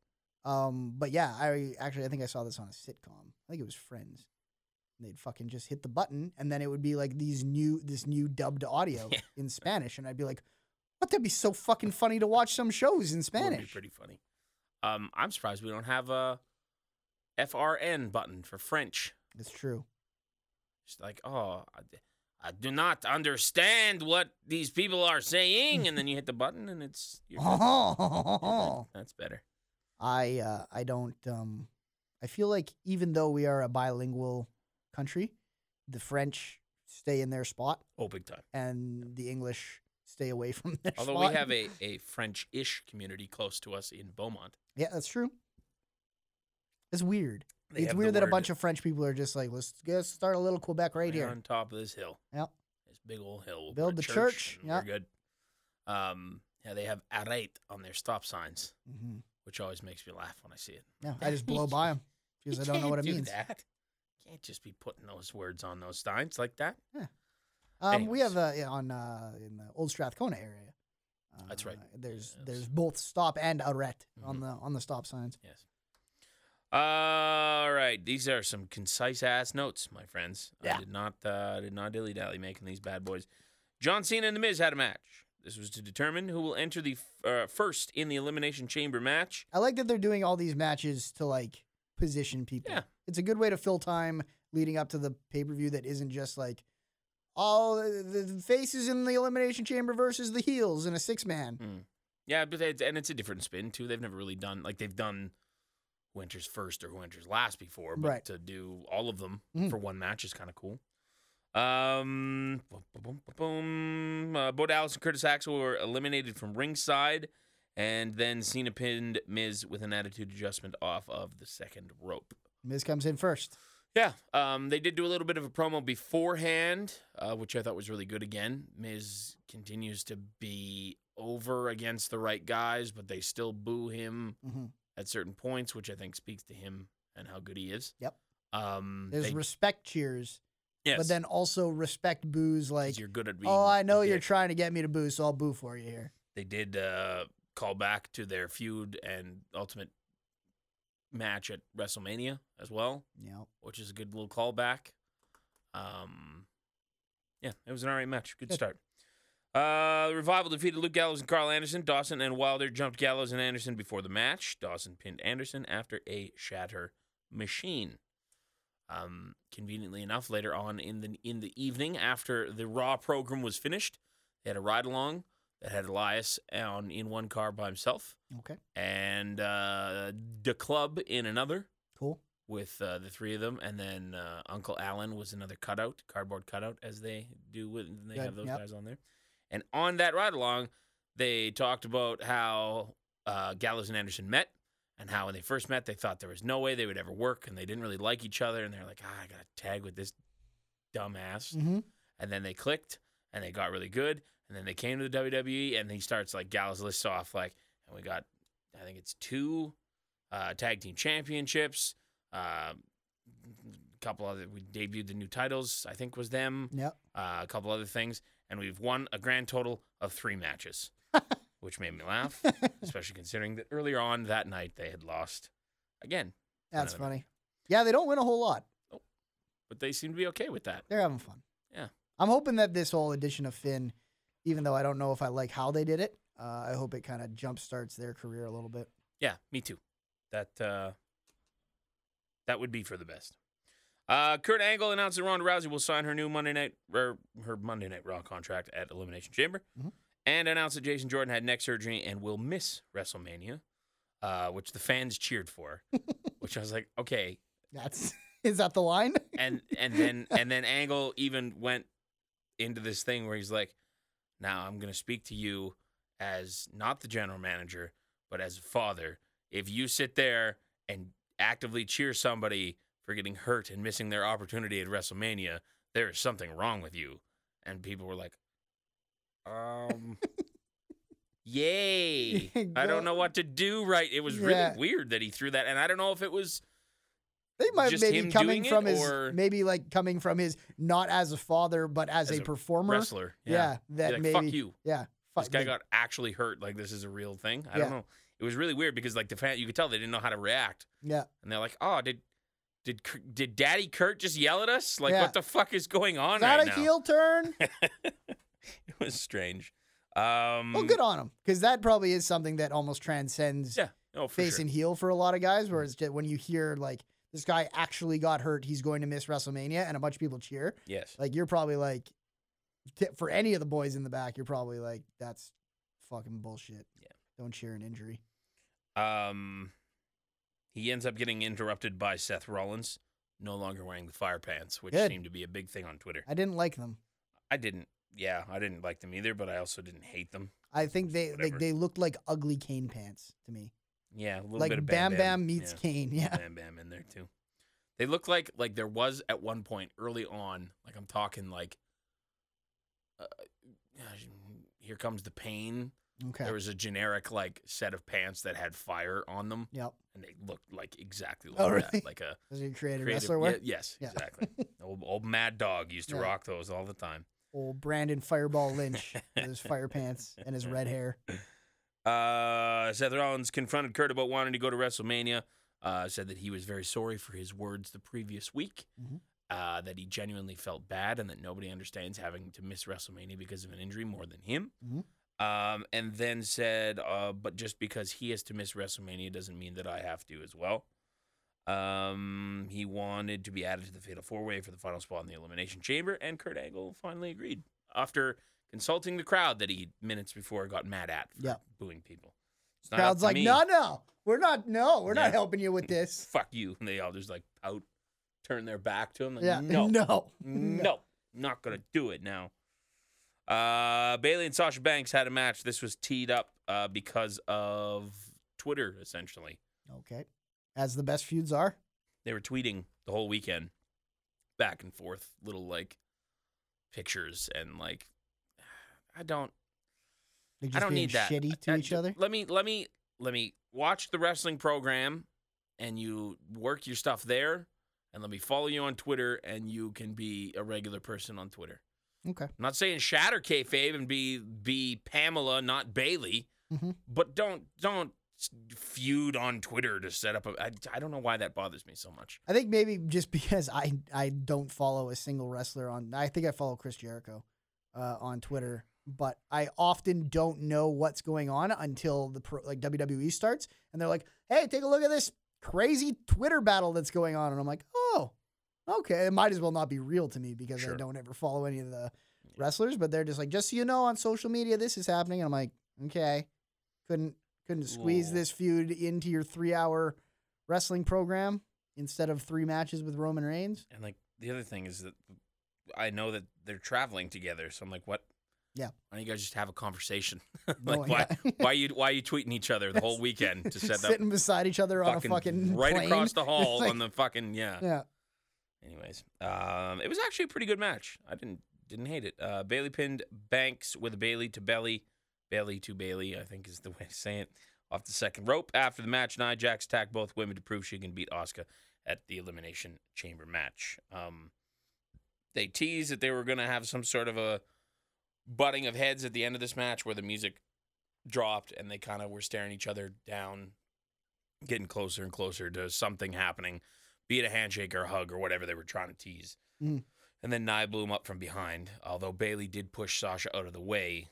Um, but yeah, I actually I think I saw this on a sitcom. I think it was Friends. They'd fucking just hit the button, and then it would be like these new this new dubbed audio Yeah. in Spanish, and I'd be like, "What? That'd be so fucking funny to watch some shows in Spanish." Would be Spanish." pretty funny. Um, I'm surprised we don't have a FRN button for French. It's true. It's like, oh, I, do not understand what these people are saying, and then you hit the button, and it's you're good. Yeah, that- that's better. I uh, I don't um I feel like even though we are a bilingual country, the French stay in their spot Oh, big time. and the English stay away from their Although spot. we have a, a French-ish community close to us in Beaumont. Yeah, that's true. It's weird. They it's weird that a bunch of French people are just like, let's get start a little Quebec right Right here. on top of this hill. Yep. This big old hill. We'll Build the church, and yeah. We're good. Um, yeah, they have arrête on their stop signs, hmm which always makes me laugh when I see it. Yeah, I just blow by them because I don't know what it means. That. Can't just be putting those words on those signs like that. Um, we have uh, on uh, in the Old Strathcona area. Uh, That's right. There's Yes. there's both stop and arrête on Mhm. the on the stop signs. Yes. All right, these are some concise ass notes, my friends. I Yeah. did not uh, did not dilly dally making these bad boys. John Cena and The Miz had a match. This was to determine who will enter the f- uh, first in the Elimination Chamber match. I like that they're doing all these matches to like position people. Yeah. It's a good way to fill time leading up to the pay per view that isn't just like all the, faces in the elimination chamber versus the heels in a six man. Hmm. Yeah, but it's, and it's a different spin too. They've never really done like they've done who enters first or who enters last before, but Right. to do all of them Mhm. for one match is kind of cool. Um, boom, boom, boom, boom, boom. Uh, Bo Dallas and Curtis Axel were eliminated from ringside, and then Cena pinned Miz with an attitude adjustment off of the second rope. Miz comes in first. Yeah, um, they did do a little bit of a promo beforehand, uh, which I thought was really good. Again, Miz continues to be over against the right guys, but they still boo him hmm at certain points, which I think speaks to him and how good he is. Yep. Um, There's they, respect cheers, yes, but then also respect boos 'cause like, you're good at being. oh, I know you're dick." trying to get me to boo, so I'll boo for you here. They did uh, call back to their feud and ultimate match at WrestleMania as well. Yeah. which is a good little callback. Um, yeah, it was an alright match. Good Good. start. Uh, Revival defeated Luke Gallows and Karl Anderson. Dawson and Wilder jumped Gallows and Anderson before the match. Dawson pinned Anderson after a shatter machine. Um, conveniently enough, later on in the in the evening, after the Raw program was finished, they had a ride along that had Elias on in one car by himself Okay. and uh, the club in another Cool. with uh, the three of them, and then uh, Uncle Allen was another cutout, cardboard cutout, as they do when they Good, have those yep. guys on there. And on that ride along, they talked about how uh, Gallows and Anderson met, and how when they first met, they thought there was no way they would ever work, and they didn't really like each other, and they're like, ah, I got to tag with this dumbass. Mm-hmm. And then they clicked, and they got really good, and then they came to the WWE, and he starts like Gallows lists off like, and we got, I think it's two uh, tag team championships. Uh, a couple other, we debuted the new titles. I think was them. Yep. Uh, a couple other things, and we've won a grand total of three matches, which made me laugh, especially considering that earlier on that night they had lost again. That's funny. Yeah, they don't win a whole lot. But they seem to be okay with that. They're having fun. Yeah. I'm hoping that this whole edition of Finn, even though I don't know if I like how they did it, uh, I hope it kind of jumpstarts their career a little bit. Yeah, me too. That uh, that would be for the best. Uh, Kurt Angle announced that Ronda Rousey will sign her new Monday night or her Monday Night Raw contract at Elimination Chamber, Mhm. and announced that Jason Jordan had neck surgery and will miss WrestleMania, uh, which the fans cheered for. which I was like, okay. That's is that the line? And and then and then Angle even went into this thing where he's like, now I'm gonna speak to you as not the general manager, but as a father. If you sit there and actively cheer somebody for getting hurt and missing their opportunity at WrestleMania, there is something wrong with you. And people were like, um, yay. I don't know what to do right. It was Yeah. really weird that he threw that. And I don't know if it was They might Just maybe him coming from his or- maybe like coming from his not as a father but as, As a, performer. wrestler. Yeah, Be that like, maybe fuck you. Yeah, This guy like, got actually hurt. Like this is a real thing. I Yeah. don't know. It was really weird because like the fan, you could tell they didn't know how to react, yeah. and they're like, "Oh, did did did Daddy Kurt just yell at us? Like Yeah. what the fuck is going on Is that right a now?" heel turn? it was strange. Um, well, good on him because that probably is something that almost transcends Yeah. Oh, face sure. and heel for a lot of guys. Whereas just when you hear like this guy actually got hurt, he's going to miss WrestleMania, and a bunch of people cheer. Yes. Like you're probably like, t- for any of the boys in the back, you're probably like, that's fucking bullshit. Yeah. Don't cheer an injury. Um, he ends up getting interrupted by Seth Rollins, no longer wearing the fire pants, which Good. seemed to be a big thing on Twitter. I didn't like them. I didn't. Yeah, I didn't like them either, but I also didn't hate them. I think they Whatever. like they looked like ugly Kane pants to me. Yeah, a little Like bit of Bam Bam Bam, meets yeah. Kane. Yeah. Bam Bam in there too. They look like like there was at one point early on, like I'm talking like, uh, here comes the pain. Okay. There was a generic like set of pants that had fire on them, Yep. and they looked like exactly like Oh, that, really? like a Does your creative, creative. wrestler wear? yeah, yes, Yeah. exactly. old, old Mad Dog used to Yeah. rock those all the time. Old Brandon Fireball Lynch with his fire pants and his red hair. Uh, Seth Rollins confronted Kurt about wanting to go to WrestleMania. Uh, said that he was very sorry for his words the previous week. Mhm. Uh, that he genuinely felt bad and that nobody understands having to miss WrestleMania because of an injury more than him. Mhm. Um, and then said, uh, but just because he has to miss WrestleMania doesn't mean that I have to as well. Um, he wanted to be added to the Fatal Four Way for the final spot in the Elimination Chamber, and Kurt Angle finally agreed after consulting the crowd that he minutes before got mad at for Yep. booing people. It's Crowd's like, no, no, we're not. No, we're Yeah. not helping you with this. Fuck you. And they all just like pout, turn their back to him. Like, yeah. no, No. no, not gonna do it now. Uh, Bayley and Sasha Banks had a match. This was teed up uh, because of Twitter, essentially. Okay. As the best feuds are. They were tweeting the whole weekend, back and forth, little like pictures and like. I don't. I just don't need that. shitty to I- each other. Let me let me let me watch the wrestling program, and you work your stuff there, and let me follow you on Twitter, and you can be a regular person on Twitter. Okay. I'm not saying shatter kayfabe and be be Pamela, not Bayley, Mhm. but don't don't feud on Twitter to set up a. I, I don't know why that bothers me so much. I think maybe just because I I don't follow a single wrestler on. I think I follow Chris Jericho uh, on Twitter. but I often don't know what's going on until the pro, like WWE starts, and they're like, "Hey, take a look at this crazy Twitter battle that's going on," and I'm like, "Oh, okay." It might as well not be real to me because Sure. I don't ever follow any of the wrestlers, but they're just like, "Just so you know, on social media, this is happening," and I'm like, "Okay." Couldn't couldn't squeeze this feud into your three hour wrestling program instead of three matches with Roman Reigns. And like the other thing is that I know that they're traveling together, so I'm like, what? Yeah. Why don't you guys just have a conversation? No, like, why, yeah. why you why you tweeting each other the whole weekend to set up Sitting beside each other on a fucking right plane. across the hall Like- on the fucking yeah. Yeah. Anyways, um, it was actually a pretty good match. I didn't didn't hate it. Uh, Bayley pinned Banks with a Bayley to belly, Bayley to Bayley. I think is the way to say it. Off the second rope after the match, Nia Jax attacked both women to prove she can beat Asuka at the Elimination Chamber match. Um, they teased that they were going to have some sort of a butting of heads at the end of this match where the music dropped and they kind of were staring each other down, getting closer and closer to something happening, be it a handshake or a hug or whatever they were trying to tease. Mhm. And then Nia blew him up from behind, although Bayley did push Sasha out of the way,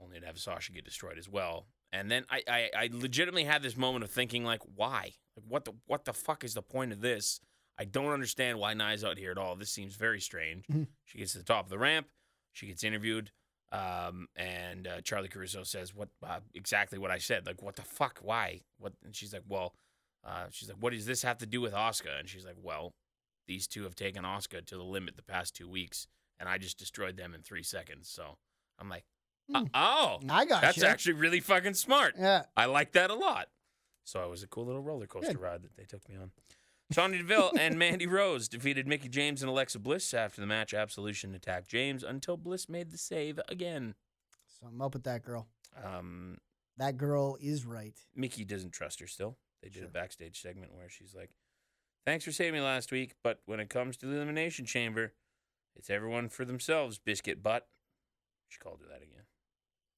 only to have Sasha get destroyed as well. And then I, I, I legitimately had this moment of thinking, like, why? Like, what the what the fuck is the point of this? I don't understand why Nia's out here at all. This seems very strange. Mhm. She gets to the top of the ramp. She gets interviewed. Um, and uh, Charly Caruso says, "What uh, exactly what I said? Like, what the fuck? Why? What?" And she's like, "Well, uh, she's like, what does this have to do with Asuka?" And she's like, "Well, these two have taken Asuka to the limit the past two weeks, and I just destroyed them in three seconds." So I'm like, uh, Hmm. "Oh, I got that's you. actually really fucking smart. yeah. I like that a lot." So it was a cool little roller coaster Good. ride that they took me on. Sonya Deville and Mandy Rose defeated Mickie James and Alexa Bliss after the match. Absolution attacked James until Bliss made the save again. So I'm up with that girl. Um, That girl is right. Mickey doesn't trust her still. They did Sure. a backstage segment where she's like, Thanks for saving me last week, but when it comes to the Elimination Chamber, it's everyone for themselves, biscuit butt. She called her that again.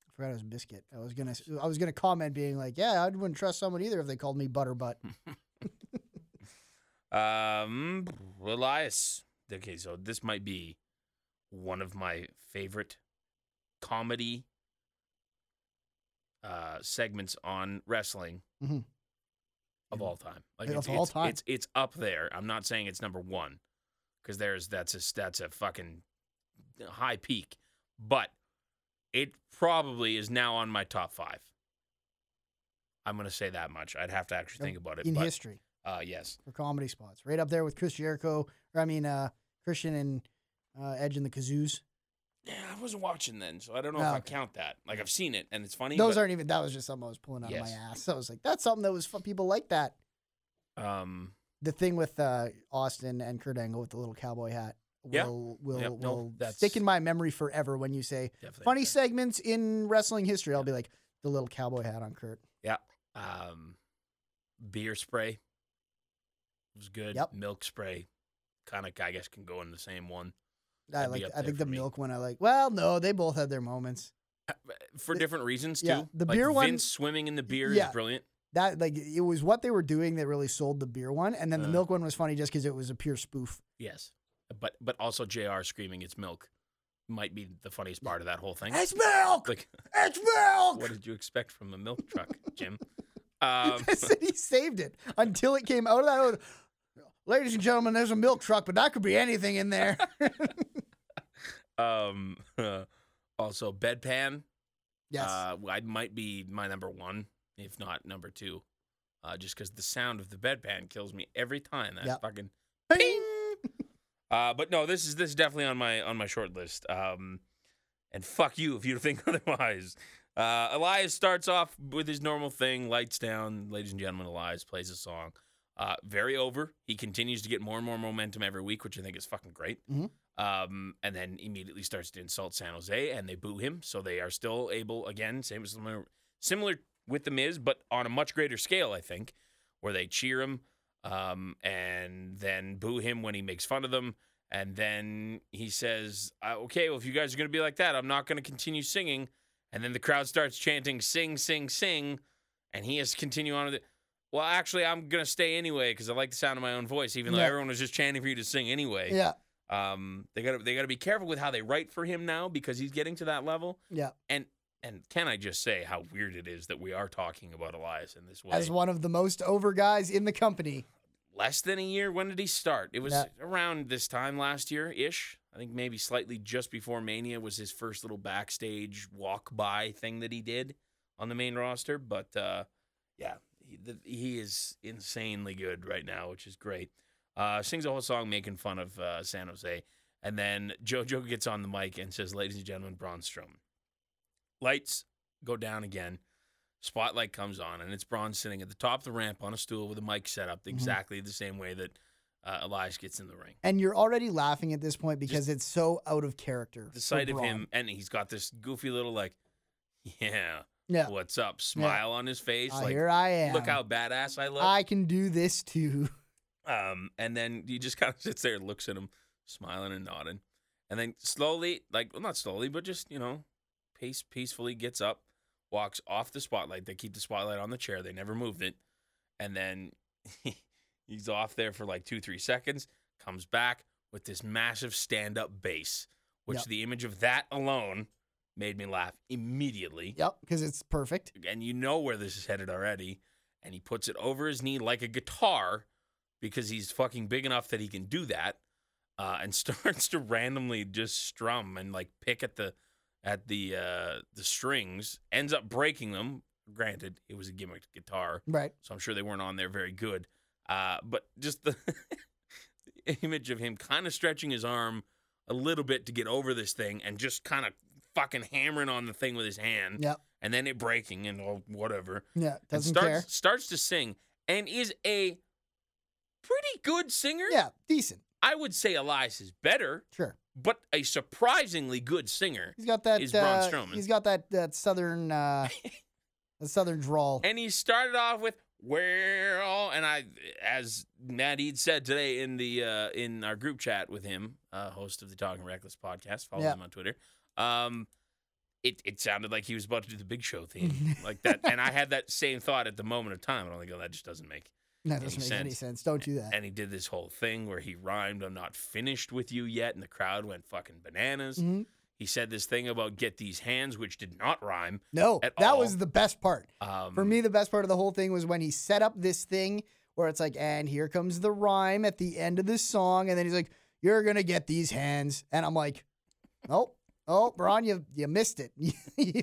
I forgot it was biscuit. I was gonna I was gonna comment being like, yeah, I wouldn't trust someone either if they called me butterbutt. Um, Elias. Okay, so this might be one of my favorite comedy uh, segments on wrestling Mhm. Of all time. Like it's, all it's, time. it's it's up there. I'm not saying it's number one because there's that's a that's a fucking high peak, but it probably is now on my top five. I'm gonna say that much. I'd have to actually think about it. in but, history uh, yes. for comedy spots, right up there with Chris Jericho, or I mean, uh, Christian and uh, Edge and the Kazoos. Yeah, I wasn't watching then, so I don't know Oh, if I okay. count that. Like I've seen it, and it's funny. Those but, aren't even. That was just something I was pulling out of my ass. I was like, that's something that was fun. People like that. Um, The thing with uh, Austin and Kurt Angle with the little cowboy hat Yeah. will will Yep, no, will that's- stick in my memory forever. When you say definitely funny segments in wrestling history, I'll be like the little cowboy hat on Kurt. Yeah. Um, beer spray was good. Yep. Milk spray, kind of, I guess, can go in the same one I like. I think the for me. milk one. I like. Well, no, they both had their moments. for The- different reasons too. yeah, the Like beer one- Vince swimming in the beer Yeah. is brilliant. That like it was what they were doing that really sold the beer one, and then the Uh. milk one was funny just because it was a pure spoof. Yes, but but also Jr. screaming it's milk might be the funniest part of that whole thing. It's milk. Like, It's milk. what did you expect from a milk truck, Jim? Um, I said he saved it until it came out of that. Ladies and gentlemen, there's a milk truck, but that could be anything in there. um, also bedpan. yes. Uh, I might be my number one, if not number two, uh, just because the sound of the bedpan kills me every time. That Yep. fucking Ping. Uh, but no, this is this is definitely on my on my short list. Um, and fuck you if you think otherwise. Uh, Elias starts off with his normal thing, lights down. Ladies and gentlemen, Elias plays a song. Uh, very over. He continues to get more and more momentum every week, which I think is fucking great. Mhm. Um, and then immediately starts to insult San Jose, and they boo him. So they are still able, again, same as similar, similar with the Miz, but on a much greater scale, I think, where they cheer him um, and then boo him when he makes fun of them. And then he says, uh, "Okay, well, if you guys are going to be like that, I'm not going to continue singing." And then the crowd starts chanting, "Sing, sing, sing," and he has to continue on with it. Well, actually, I'm going to stay anyway because I like the sound of my own voice, even though Yeah. everyone was just chanting for you to sing anyway. yeah. Um, they got to they got to be careful with how they write for him now because he's getting to that level. Yeah. And and can I just say how weird it is that we are talking about Elias in this way? As one of the most over guys in the company. Less than a year. When did he start? It was Yeah. around this time last year ish. I think maybe slightly just before Mania was his first little backstage walk by thing that he did on the main roster. But uh, yeah, he, the, he is insanely good right now, which is great. Uh, sings a whole song making fun of uh, San Jose. And then JoJo gets on the mic and says, Ladies and gentlemen, Braun Strowman. Lights go down again. Spotlight comes on, and it's Braun sitting at the top of the ramp on a stool with a mic set up exactly the same way that uh, Elias gets in the ring. And you're already laughing at this point because it's so out of character. The sight of him, and he's got this goofy little, like, yeah, Yeah. what's up? Smile on his face. Uh, like, here I am. look how badass I look. I can do this too. Um, and then he just kind of sits there and looks at him, smiling and nodding. And then slowly, like, well, not slowly, but just, you know, pace, peacefully gets up, walks off the spotlight. They keep the spotlight on the chair, they never moved it. And then he's off there for like two, three seconds, comes back with this massive stand up bass, which Yep. the image of that alone made me laugh immediately Yep, because it's perfect. and you know where this is headed already. And he puts it over his knee like a guitar because he's fucking big enough that he can do that. Uh, and starts to randomly just strum and like pick at the at the uh, the strings. Ends up breaking them. Granted, it was a gimmick guitar, Right. so I'm sure they weren't on there very good. Uh, but just the image of him kind of stretching his arm a little bit to get over this thing and just kind of fucking hammering on the thing with his hand Yep. and then it breaking and oh, whatever. Yeah. And Doesn't starts, care. Starts to sing and is a pretty good singer. Yeah. Decent. I would say Elias is better, Sure. but a surprisingly good singer. He's got that. Is Braun uh, Strowman. He's got that that southern uh, the southern drawl. And he started off with well, and I, as Matt Ead said today in the uh, in our group chat with him, uh, host of the Talking Reckless podcast, follow Yeah. him on Twitter. Um, it it sounded like he was about to do the Big Show theme like that, and I had that same thought at the moment of time. And I'm like, oh, that just doesn't make That doesn't make any sense. sense. Don't do that. and he did this whole thing where he rhymed "I'm not finished with you yet," and the crowd went fucking bananas. Mhm. He said this thing about "get these hands," which did not rhyme. No, at that all. was the best part. Um, For me, the best part of the whole thing was when he set up this thing where it's like, and here comes the rhyme at the end of the song, and then he's like, "You're gonna get these hands," and I'm like, "Oh, oh, Braun, you you missed it. you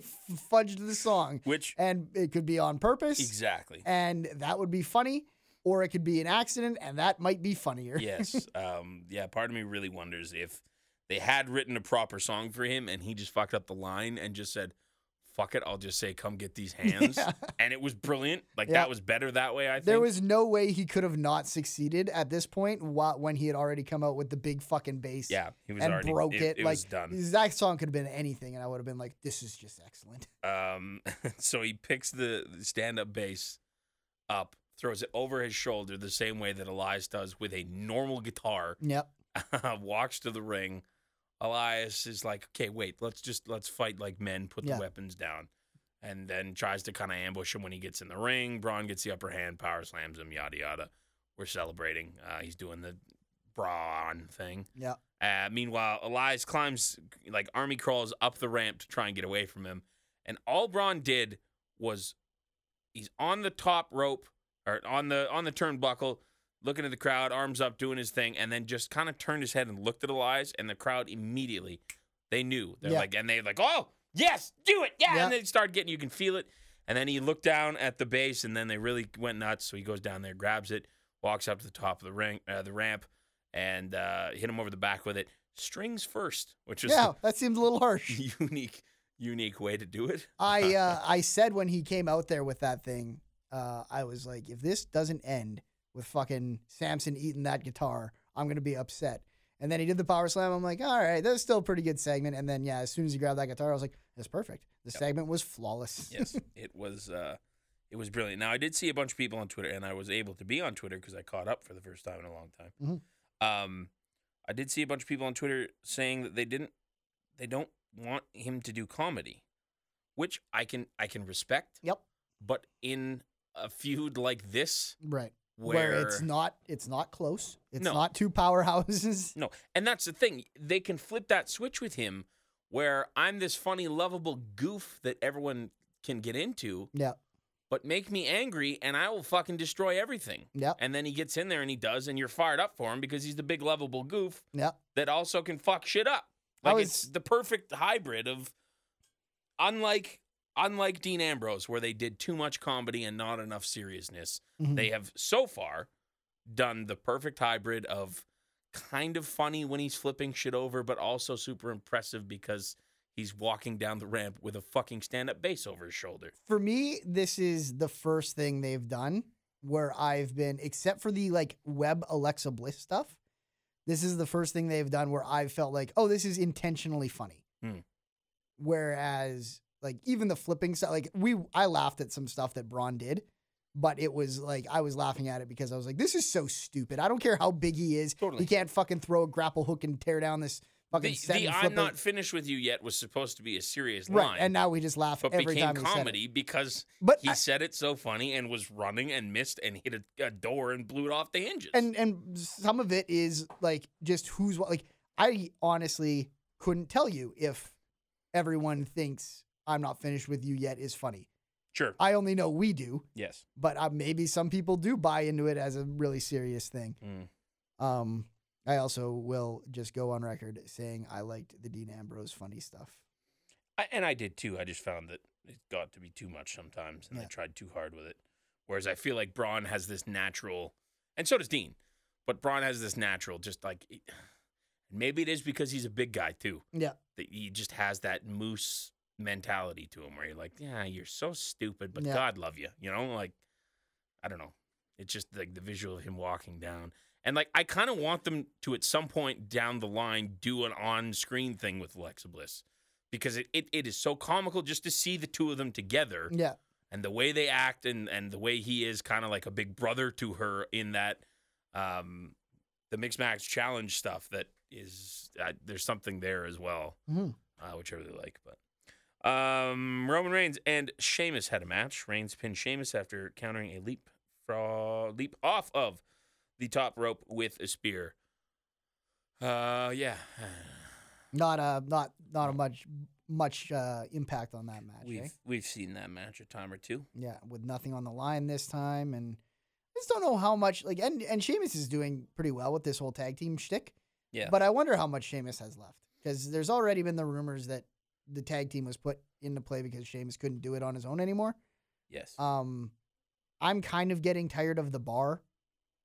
fudged the song, which and it could be on purpose, exactly. and that would be funny, or it could be an accident, and that might be funnier. yes. Um, yeah. Part of me really wonders if they had written a proper song for him and he just fucked up the line and just said, "Fuck it, I'll just say, come get these hands," Yeah. and it was brilliant. Like Yeah. that was better that way. I think There was no way he could have not succeeded at this point when he had already come out with the big fucking bass. Yeah, he was and already broke it. It, like was done. that song could have been anything, and I would have been like, "This is just excellent." Um, so he picks the, the stand-up bass up, throws it over his shoulder the same way that Elias does with a normal guitar. Yep. walks to the ring. Elias is like, okay, wait, let's just let's fight like men, put Yeah. the weapons down, and then tries to kind of ambush him when he gets in the ring. Braun gets the upper hand, power slams him, yada yada. We're celebrating. Uh, he's doing the Braun thing. Yep. Uh, meanwhile, Elias climbs like army crawls up the ramp to try and get away from him, and all Braun did was he's on the top rope or on the on the turnbuckle, looking at the crowd, arms up, doing his thing, and then just kind of turned his head and looked at Elias, and the crowd immediately they knew they're Yeah. like, and they like, oh yes, do it, yeah, Yeah. and they start getting, you can feel it, and then he looked down at the bass, and then they really went nuts. So he goes down there, grabs it, walks up to the top of the ring, uh, the ramp, and uh, hit him over the back with it. Strings first, which is Yeah, that seems a little harsh. unique, unique way to do it. I uh, I said when he came out there with that thing, uh, I was like, if this doesn't end with fucking Samson eating that guitar, I'm gonna be upset. And then he did the power slam. I'm like, all right, that's still a pretty good segment. And then yeah, as soon as he grabbed that guitar, I was like, that's perfect. The segment was flawless. yes, it was uh, it was brilliant. Now I did see a bunch of people on Twitter, and I was able to be on Twitter because I caught up for the first time in a long time. Mhm. Um, I did see a bunch of people on Twitter saying that they didn't, they don't want him to do comedy, which I can I can respect. Yep. But in a feud like this, Right. where, where, it's not it's not close. It's No. not two powerhouses. no, and that's the thing. They can flip that switch with him, where I'm this funny, lovable goof that everyone can get into, yeah, but make me angry, and I will fucking destroy everything. yeah, And then he gets in there and he does, and you're fired up for him because he's the big lovable goof yeah. that also can fuck shit up. Like it's was- the perfect hybrid of unlike unlike Dean Ambrose, where they did too much comedy and not enough seriousness. Mhm. They have so far done the perfect hybrid of kind of funny when he's flipping shit over, but also super impressive because he's walking down the ramp with a fucking stand-up bass over his shoulder. For me, this is the first thing they've done where I've been, except for the like web Alexa Bliss stuff. This is the first thing they've done where I've felt like, oh, this is intentionally funny. Hmm. Whereas, like even the flipping stuff, like we, I laughed at some stuff that Braun did, but it was like I was laughing at it because I was like, this is so stupid. I don't care how big he is, Totally. he can't fucking throw a grapple hook and tear down this fucking The, set the "I'm flip not it. finished with you yet" was supposed to be a serious right. line, And now we just laugh but every became time he said it. Became comedy because But he I- said it so funny and was running and missed and hit a, a door and blew it off the hinges. and and some of it is like just who's what like i honestly couldn't tell you if everyone thinks i'm not finished with you yet is funny sure, i only know we do yes, but uh, maybe some people do buy into it as a really serious thing Mm. um i also will just go on record saying i liked the dean ambrose funny stuff I, and I did too. I just found that it got to be too much sometimes, and Yeah. I tried too hard with it. Whereas I feel like Braun has this natural, and so does Dean, but Braun has this natural, just like maybe it is because he's a big guy too. yeah That he just has that moose mentality to him, where you're like, yeah, you're so stupid, but Yeah. God love you. You know, like I don't know. It's just like the visual of him walking down. And like I kind of want them to at some point down the line do an on-screen thing with Alexa Bliss. Because it, it, it is so comical just to see the two of them together yeah and the way they act and, and the way he is kind of like a big brother to her in that um, the mixed match challenge stuff that is uh, there's something there as well Mhm. uh, which I really like. But um, Roman Reigns and Sheamus had a match. Reigns pinned Sheamus after countering a leap fra- leap off of the top rope with a spear. Uh, yeah, not a not not a much much uh impact on that match we've eh? we've seen that match a time or two. Yeah, with nothing on the line this time, and I just don't know how much like and and Sheamus is doing pretty well with this whole tag team shtick. Yeah. But I wonder how much Sheamus has left because there's already been the rumors that the tag team was put into play because Sheamus couldn't do it on his own anymore. Yes. Um, I'm kind of getting tired of the bar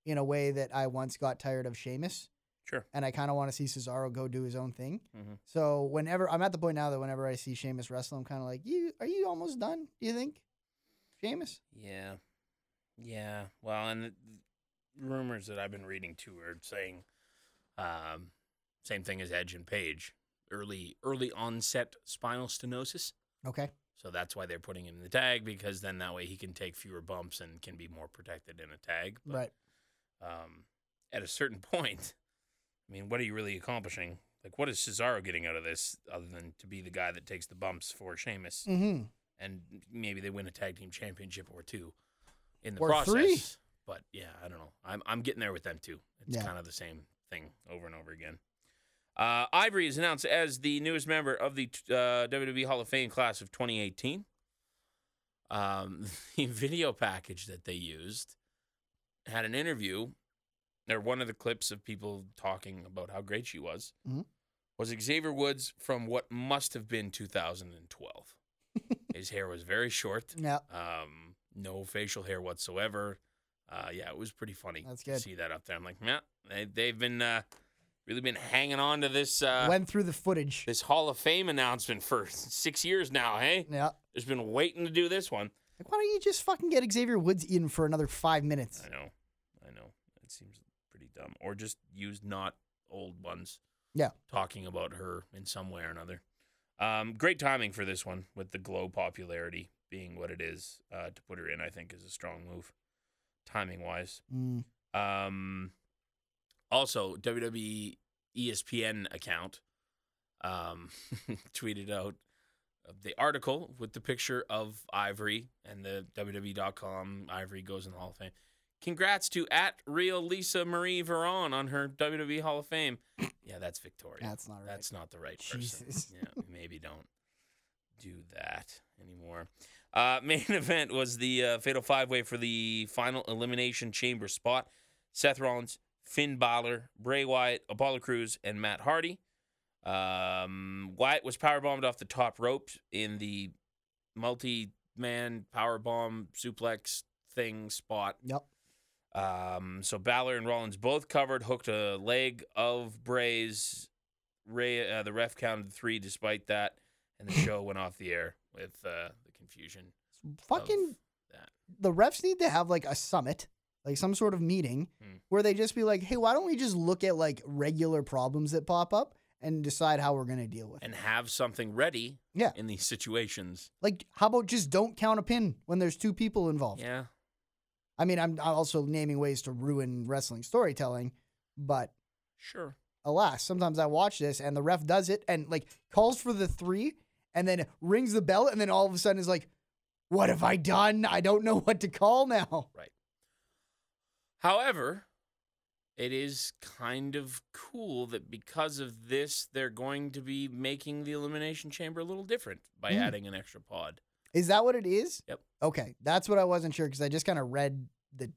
in a way that I once got tired of Sheamus, sure. and I kind of want to see Cesaro go do his own thing. Mhm. So whenever I'm at the point now that whenever I see Sheamus wrestle, I'm kind of like, you are you almost done? Do you think, Sheamus? Yeah. Yeah. Well, and rumors that I've been reading too are saying um, same thing as Edge and Page. Early early onset spinal stenosis. Okay. So that's why they're putting him in the tag because then that way he can take fewer bumps and can be more protected in a tag. But, Right. Um, at a certain point, I mean, what are you really accomplishing? Like, what is Cesaro getting out of this other than to be the guy that takes the bumps for Sheamus? Mm-hmm. and maybe they win a tag team championship or two in the Or process. three. But yeah, I don't know. I'm I'm getting there with them too. It's Yeah. kind of the same thing over and over again. Uh, Ivory is announced as the newest member of the uh, WWE Hall of Fame class of 2018. Um, the video package that they used had an interview, or one of the clips of people talking about how great she was, Mhm. was Xavier Woods from what must have been 2012. His hair was very short, Yeah. um, no facial hair whatsoever. Uh, yeah, it was pretty funny That's to good. see that up there. I'm like, yeah, they, they've been uh, really been hanging on to this uh, Went through the footage. this Hall of Fame announcement for six years now. Hey, Yeah. just been waiting to do this one. Like, why don't you just fucking get Xavier Woods in for another five minutes? I know, I know. It seems pretty dumb, or just use not old ones. Yeah. talking about her in some way or another. Um, great timing for this one with the glow popularity being what it is. Uh, to put her in, I think, is a strong move, timing wise. Mm. Um, also, WWE ESPN account um, tweeted out the article with the picture of Ivory and the WWE.com Ivory goes in the Hall of Fame. congrats to at real Lisa Marie Varon on her WWE Hall of Fame. Yeah, that's Victoria. That's not right. That's not the right person. Jesus. Yeah, maybe don't do that anymore. Uh, main event was the uh, Fatal Five Way for the final Elimination Chamber spot. Seth Rollins, Finn Balor, Bray Wyatt, Apollo Crews, and Matt Hardy. Um, Wyatt was powerbombed off the top rope in the multi-man powerbomb suplex thing spot. Yep. Um, so Balor and Rollins both covered, hooked a leg of Bray's. Ray, uh, the ref counted three despite that, and the show went off the air with uh, the confusion. Fucking the refs need to have like a summit, like some sort of meeting Hmm. where they just be like, "Hey, why don't we just look at like regular problems that pop up and decide how we're going to deal with and it?" And have something ready Yeah. in these situations. Like, how about just don't count a pin when there's two people involved? Yeah. I mean, I'm also naming ways to ruin wrestling storytelling, but Sure. alas, sometimes I watch this and the ref does it and like calls for the three and then rings the bell and then all of a sudden is like, "What have I done? I don't know what to call now." However, it is kind of cool that because of this, they're going to be making the Elimination Chamber a little different by Mm. adding an extra pod. Is that what it is? Yep. Okay, that's what I wasn't sure because I just kind of read the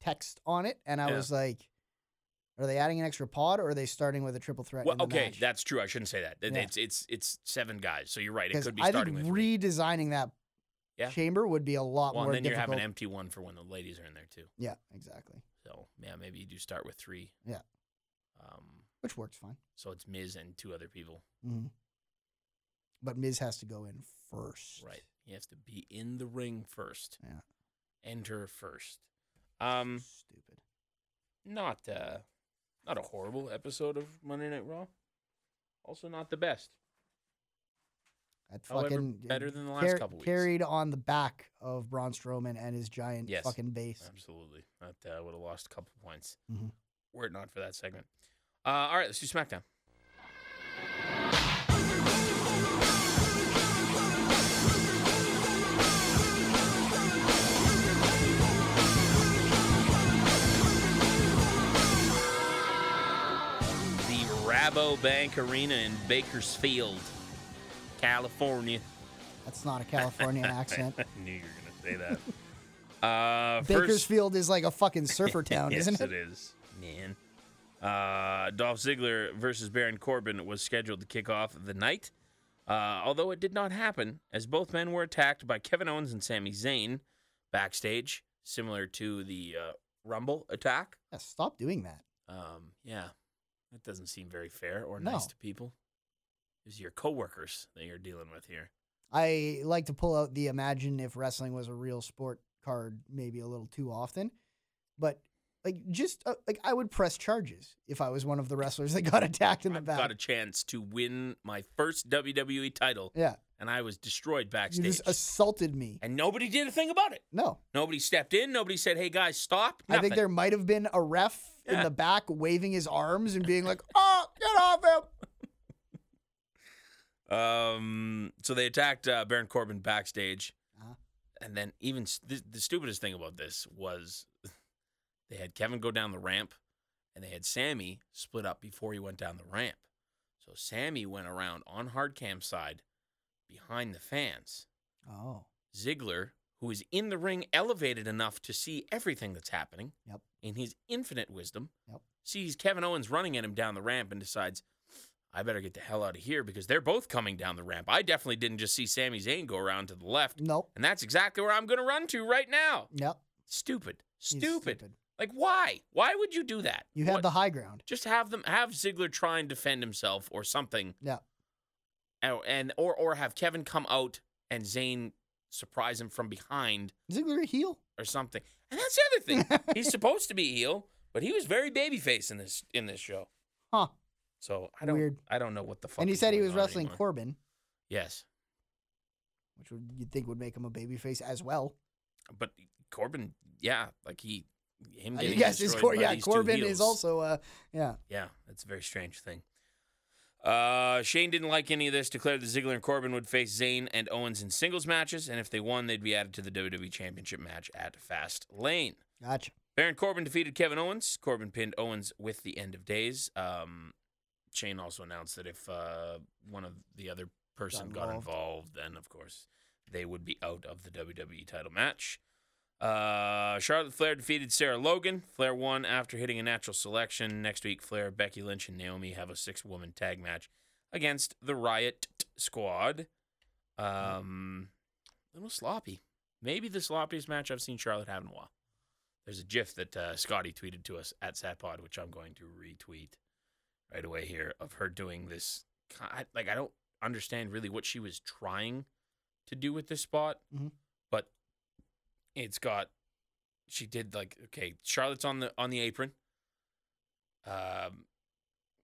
text on it and I Yeah. was like, "Are they adding an extra pod or are they starting with a triple threat?" Well, in the okay, match? that's true. I shouldn't say that. Yeah. It's it's it's seven guys. So you're right. It could be I starting think with three. redesigning that Yeah. chamber would be a lot Well, more and then you have difficult. an empty one for when the ladies are in there too. yeah, exactly. So yeah, maybe you do start with three. Yeah. Um, Which works fine. so it's Miz and two other people. hmm But Miz has to go in first. Right. He has to be in the ring first. Yeah. Enter first. Um, Stupid. not uh, not a horrible episode of Monday Night Raw. Also not the best. That However, fucking better than the last car- couple weeks. Carried on the back of Braun Strowman and his giant Yes. fucking bass. Absolutely. That uh, would have lost a couple points Mhm. were it not for that segment. Uh, all right, let's do SmackDown. The Rabobank Arena in Bakersfield, California. That's not a Californian accent. I knew you were going to say that. Uh, first- Bakersfield is like a fucking surfer town, yes, isn't it? it is. Man. Uh, Dolph Ziggler versus Baron Corbin was scheduled to kick off the night, uh, although it did not happen, as both men were attacked by Kevin Owens and Sami Zayn backstage, similar to the uh, Rumble attack. Yeah, stop doing that. Um, yeah, that doesn't seem very fair or No. nice to people. Are your coworkers that you're dealing with here. I like to pull out the imagine if wrestling was a real sport card maybe a little too often, but like just uh, like I would press charges if I was one of the wrestlers that got attacked in the I've back. got a chance to win my first WWE title, yeah, and I was destroyed backstage. you just assaulted me. and nobody did a thing about it. No, Nobody stepped in. Nobody said, "Hey guys, stop." I think there might have been a ref in the back waving his arms and being like, "Oh, get off him!" Um, so they attacked uh, Baron Corbin backstage, Uh-huh. and then even the stupidest thing about this was they had Kevin go down the ramp, and they had Sami split up before he went down the ramp. So Sami went around on hard cam side behind the fans. Oh, Ziggler, who is in the ring, elevated enough to see everything that's happening. Yep. In his infinite wisdom, Yep. sees Kevin Owens running at him down the ramp and decides, I better get the hell out of here because they're both coming down the ramp. I definitely didn't just see Sami Zayn go around to the left, nope, and that's exactly where I'm going to run to right now. yep, Stupid. he's Stupid. Like, why? Why would you do that? You had the high ground. just have them have Ziggler try and defend himself or something Yeah, oh, and, and or or have Kevin come out and Zayn surprise him from behind Ziggler a heel. or something. And that's the other thing. He's supposed to be heel, but he was very babyface in this in this show. Huh. So I don't Weird. I don't know what the fuck. And he said he was wrestling anymore. Corbin, Yes, which would you'd think would make him a babyface as well. but Corbin, yeah, like he him I getting guess is destroyed Cor- by yeah, these two Corbin heels. is also uh yeah. Yeah, that's a very strange thing. Uh, Shane didn't like any of this. Declared that Ziggler and Corbin would face Zayn and Owens in singles matches, and if they won, they'd be added to the WWE Championship match at Fastlane. Gotcha. Baron Corbin defeated Kevin Owens. Corbin pinned Owens with the end of days. Um, Shane also announced that if uh, one of the other person Got got involved. involved, then of course they would be out of the WWE title match. Uh, Charlotte Flair defeated Sarah Logan. Flair won after hitting a natural selection. Next week, Flair, Becky Lynch, and Naomi have a six-woman tag match against the Riot Squad. Um, a little sloppy. Maybe the sloppiest match I've seen Charlotte have in a while. There's a GIF that uh, Scotty tweeted to us at SatPod, which I'm going to retweet right away here of her doing this. Like I don't understand really what she was trying to do with this spot, Mhm. but it's got. She did like okay. Charlotte's on the on the apron. Um,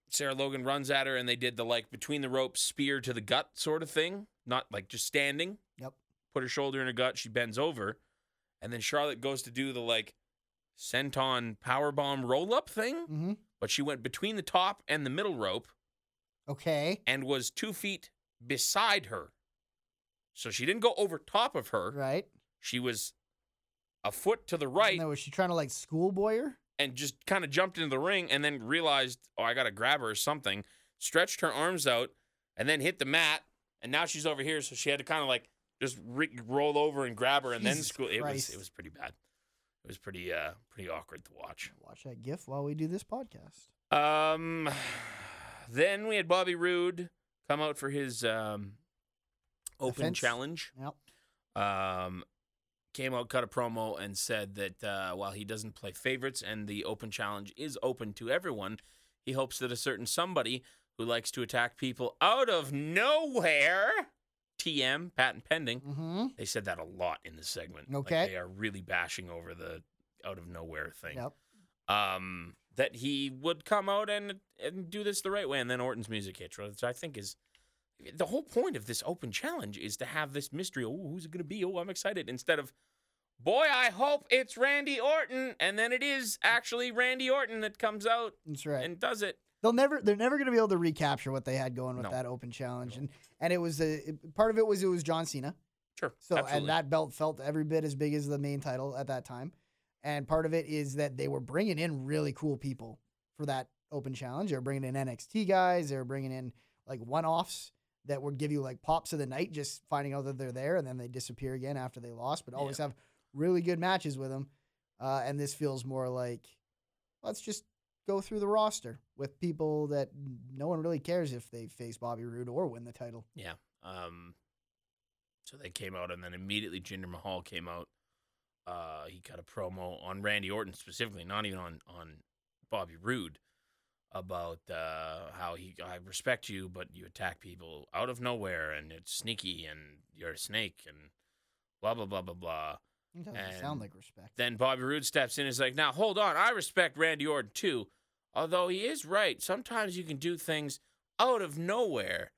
Sarah Logan runs at her, and they did the like between the ropes spear to the gut sort of thing, not like just standing. Yep. Put her shoulder in her gut. She bends over, and then Charlotte goes to do the like senton power bomb roll up thing, Mm-hmm. But she went between the top and the middle rope Okay. and was two feet beside her. So she didn't go over top of her. Right. She was a foot to the right And then was she trying to like schoolboy her? and just kind of jumped into the ring and then realized, oh, I got to grab her or something. Stretched her arms out and then hit the mat. And now she's over here. So she had to kind of like just re- roll over and grab her and then Jesus school. It was, Christ. it was pretty bad. It was pretty, uh, pretty awkward to watch. Watch that GIF while we do this podcast. Um, then we had Bobby Roode come out for his um, open Defense. challenge. Yep. Um, came out, cut a promo, and said that uh, while he doesn't play favorites and the open challenge is open to everyone, he hopes that a certain somebody who likes to attack people out of nowhere, TM, patent pending, Mm-hmm. they said that a lot in this segment. Like, Okay. they are really bashing over the out of nowhere thing Yep. um, that he would come out and and do this the right way, and then Orton's music hits, which I think is the whole point of this open challenge is to have this mystery. Oh, who's it gonna be? Oh, I'm excited. Instead of, boy, I hope it's Randy Orton, and then it is actually Randy Orton that comes out That's right. and does it. They'll never they're never gonna be able to recapture what they had going with No. that open challenge. And and it was a it- part of it was it was John Cena. Sure. So absolutely. and that belt felt every bit as big as the main title at that time. And part of it is that they were bringing in really cool people for that open challenge. They were bringing in NXT guys. They were bringing in like one-offs that would give you like pops of the night, just finding out that they're there, and then they disappear again after they lost. But always have really good matches with them. Uh, and this feels more like let's just go through the roster with people that no one really cares if they face Bobby Roode or win the title. Yeah. Um, so they came out, and then immediately Jinder Mahal came out. Uh, he cut a promo on Randy Orton specifically, not even on on Bobby Roode, about uh, how he I respect you, but you attack people out of nowhere, and it's sneaky, and you're a snake, and blah blah blah blah blah. It doesn't sound like respect. Then Bobby Roode steps in and is like, now hold on, I respect Randy Orton too. Although he is right. Sometimes you can do things out of nowhere.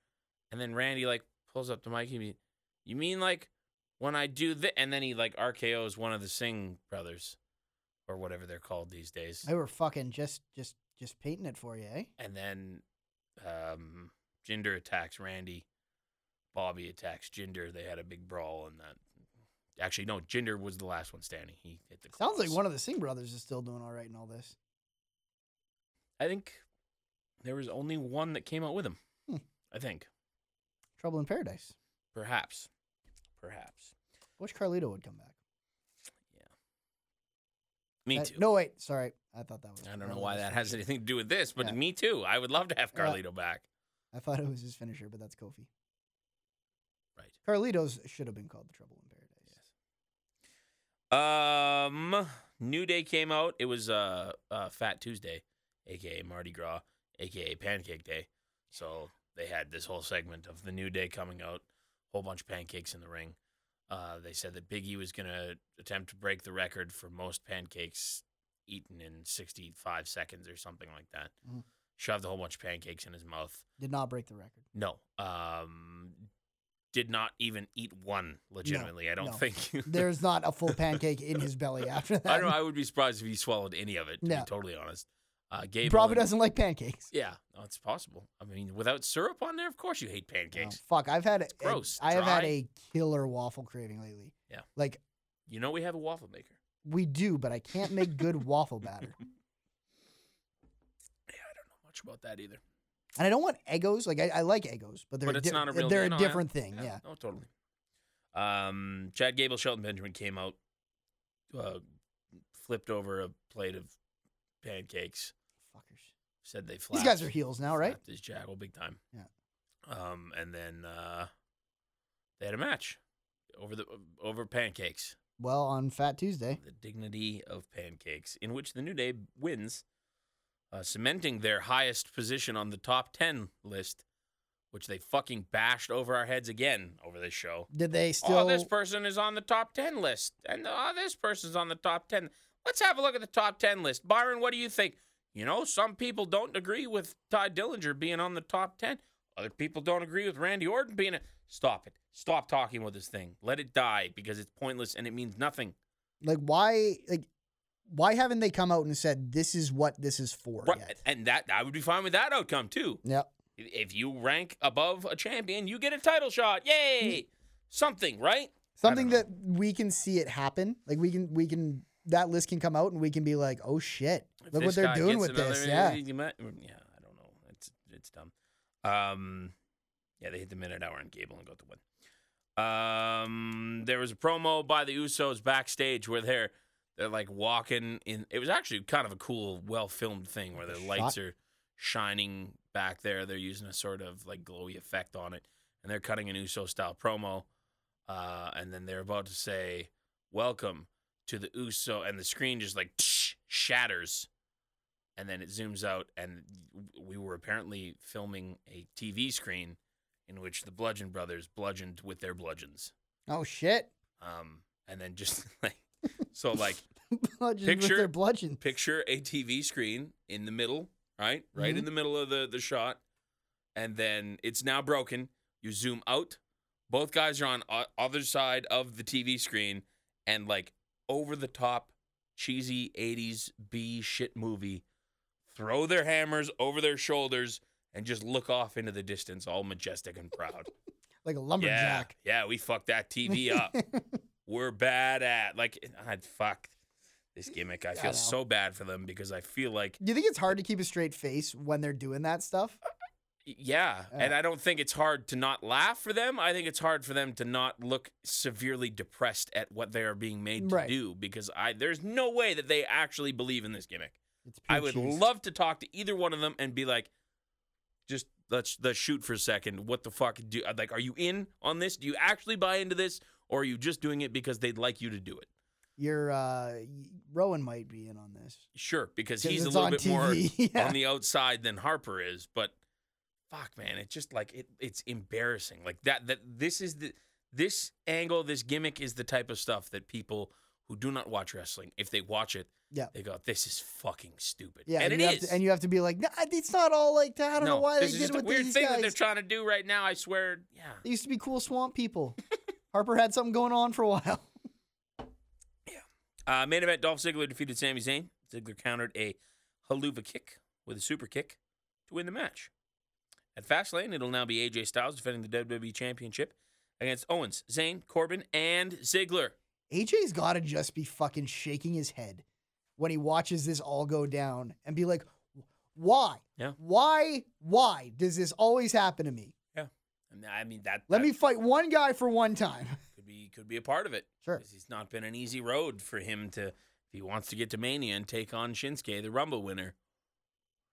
And then Randy like pulls up the mic. He mean, you mean like when I do that? And then he like RKO's one of the Singh brothers or whatever they're called these days. They were fucking just just just painting it for you, eh? And then um, Jinder attacks Randy. Bobby attacks Jinder. They had a big brawl and that. Actually, no, Jinder was the last one standing. He hit the Sounds like one of the Singh brothers is still doing all right in all this. I think there was only one that came out with him. Hmm. I think. Trouble in Paradise. Perhaps. Perhaps. I Wish Carlito would come back. Yeah. Me Uh, too. no, wait. Sorry, I thought that was. I don't know why that has anything to do with this, but Yeah. me too. I would love to have Yeah. Carlito back. I thought it was his finisher, but that's Kofi. Right. Carlitos should have been called the Trouble in Paradise. Um, New Day came out. It was uh, uh Fat Tuesday, aka Mardi Gras, aka Pancake Day. So they had this whole segment of the New Day coming out, whole bunch of pancakes in the ring. Uh, they said that Biggie was gonna attempt to break the record for most pancakes eaten in 65 seconds or something like that. Mhm. Shoved a whole bunch of pancakes in his mouth. Did not break the record. No. Um, did not even eat one. Legitimately, I don't no. think. There's not a full pancake in his belly after that. I don't. I would be surprised if he swallowed any of it. To No. be totally honest. Uh, He Gable probably doesn't like pancakes. Yeah, no, it's possible. I mean, without syrup on there, of course you hate Oh, pancakes. fuck, I've had a- gross, I have had a killer waffle craving lately. Yeah. Like You know we have a waffle maker. We do, but I can't make good waffle batter. Yeah, I don't know much about that either. And I don't want Eggos. Like I, I like Eggos, but they're But a di- not a real they're a No, yeah. different thing. Yeah. No, totally. Um, Chad Gable, Shelton Benjamin came out, uh, flipped over a plate of pancakes. Fuckers. Said they These guys are heels now, right? Flapped his jackal big time. Yeah. Um, and then uh, they had a match over the over pancakes. Well, on Fat Tuesday. The dignity of pancakes, in which the New Day wins, uh, cementing their highest position on the top ten list, which they fucking bashed over our heads again over this show. Did they still? oh, this person is on the top 10 list. And oh, this person's on the top 10. Let's have a look at the top 10 list. Byron, what do you think? You know, some people don't agree with Tye Dillinger being on the top 10. Other people don't agree with Randy Orton being a. Stop it. Stop talking about this thing. Let it die because it's pointless and it means nothing. like why? Like why haven't they come out and said this is what this is for Right. yet? And that I would be fine with that outcome too. Yep. If you rank above a champion, you get a title shot. Yay! Something, right? Something that we can see it happen. Like we can we can that list can come out and we can be like, oh shit, If look what they're doing gets with this. Yeah. might- yeah, I don't know. It's it's dumb. Um, yeah, they hit the Midnight Hour on Gable and got the win. Um, there was a promo by the Usos backstage where they're they're like walking in. It was actually kind of a cool, well filmed thing where the Shot. lights are shining back there. They're using a sort of like glowy effect on it, and they're cutting an Uso style promo. Uh, and then they're about to say, "Welcome to the Uso," and the screen just like shatters, and then it zooms out, and we were apparently filming a TV screen in which the Bludgeon Brothers bludgeoned with their bludgeons. Oh shit. Um, and then just like so, like Bludgeons with Picture- their bludgeon. picture a TV screen in the middle, right, right in mm-hmm. the middle of the the shot, and then it's now broken. You zoom out. Both guys are on o- other side of the TV screen, and like over the top, cheesy '80s B shit movie. Throw their hammers over their shoulders and just look off into the distance, all majestic and proud. Like a lumberjack. yeah, lumberjack. yeah, we fucked that TV up. We're bad at like I'd ah, fuck this gimmick. I I feel know. so bad for them because I feel like Do you think it's hard to keep a straight face when they're doing that stuff? Uh, yeah, and I don't think it's hard to not laugh for them. I think it's hard for them to not look severely depressed at what they are being made to Right. do because I there's no way that they actually believe in this gimmick. It's I would cheese. love to talk to either one of them and be like, just let's let's shoot for a second. What the fuck do I like? Are you in on this? Do you actually buy into this, or are you just doing it because they'd like you to do it? Your uh, Rowan might be in on this. Sure, because he's a little bit more yeah. on the outside than Harper is. But fuck, man, it's just like it, it's embarrassing. Like that. That this is the this angle, this gimmick is the type of stuff that people who do not watch wrestling, if they watch it, Yeah. they go, "This is fucking stupid." Yeah, and and it you have to, and you have to be like, nah, it's not all like that. I don't know why they is did a weird these thing guys. that they're trying to do right now. I swear. Yeah. They used to be cool swamp people. Harper had something going on for a while. Uh, main event: Dolph Ziggler defeated Sami Zayn. Ziggler countered a Helluva kick with a super kick to win the match. At Fastlane, it'll now be AJ Styles defending the WWE Championship against Owens, Zayn, Corbin, and Ziggler. AJ's got to just be fucking shaking his head when he watches this all go down and be like, why? Yeah. Why? Why does this always happen to me? I mean, I mean that. Let that me fight one guy for one time. could be could be a part of it. Sure, It's not been an easy road for him to if he wants to get to Mania and take on Shinsuke, the Rumble winner.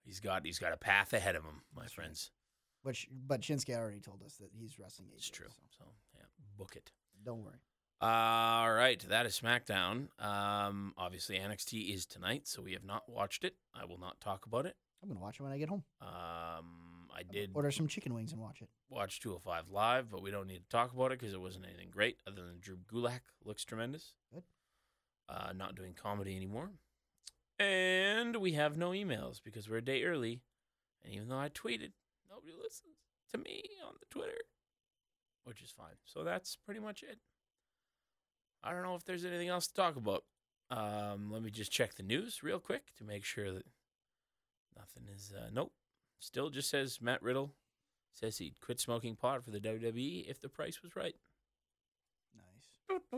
He's got he's got a path ahead of him, my friends. Which, but Shinsuke already told us that he's wrestling AJ. It's true. so So yeah, book it. don't worry. All right, that is SmackDown. Um, obviously NXT is tonight, so we have not watched it. I will not talk about it. I'm gonna watch it when I get home. Um, I did Order some chicken wings and watch it. watch 205 live, but we don't need to talk about it because it wasn't anything great other than Drew Gulak looks tremendous. Good. Uh, not doing comedy anymore. And we have no emails because we're a day early. And even though I tweeted, nobody listens to me on the Twitter, which is fine. So that's pretty much it. I don't know if there's anything else to talk about. Um, let me just check the news real quick to make sure that nothing is. Uh, nope. Still just says Matt Riddle says he'd quit smoking pot for the WWE if the price was right. Nice.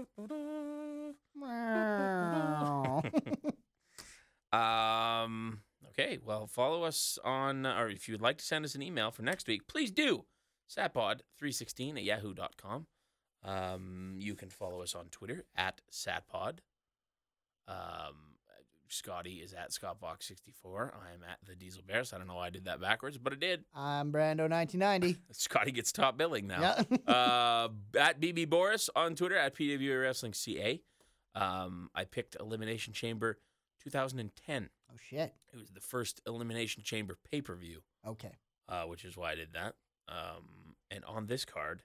Um. Okay. Well, follow us on, or if you would like to send us an email for next week, please do. Satpod316 at yahoo.com. Um, you can follow us on Twitter at Satpod. Um, Scotty is at ScottBox64. I am at the Diesel Bears. I don't know why I did that backwards, but I did. I'm Brando 1990. Scotty gets top billing now. Yeah. uh, at BB Boris on Twitter at PWA Wrestling CA. Um, I picked Elimination Chamber 2010. oh shit. It was the first Elimination Chamber pay per view, Okay. uh, which is why I did that. Um, and on this card,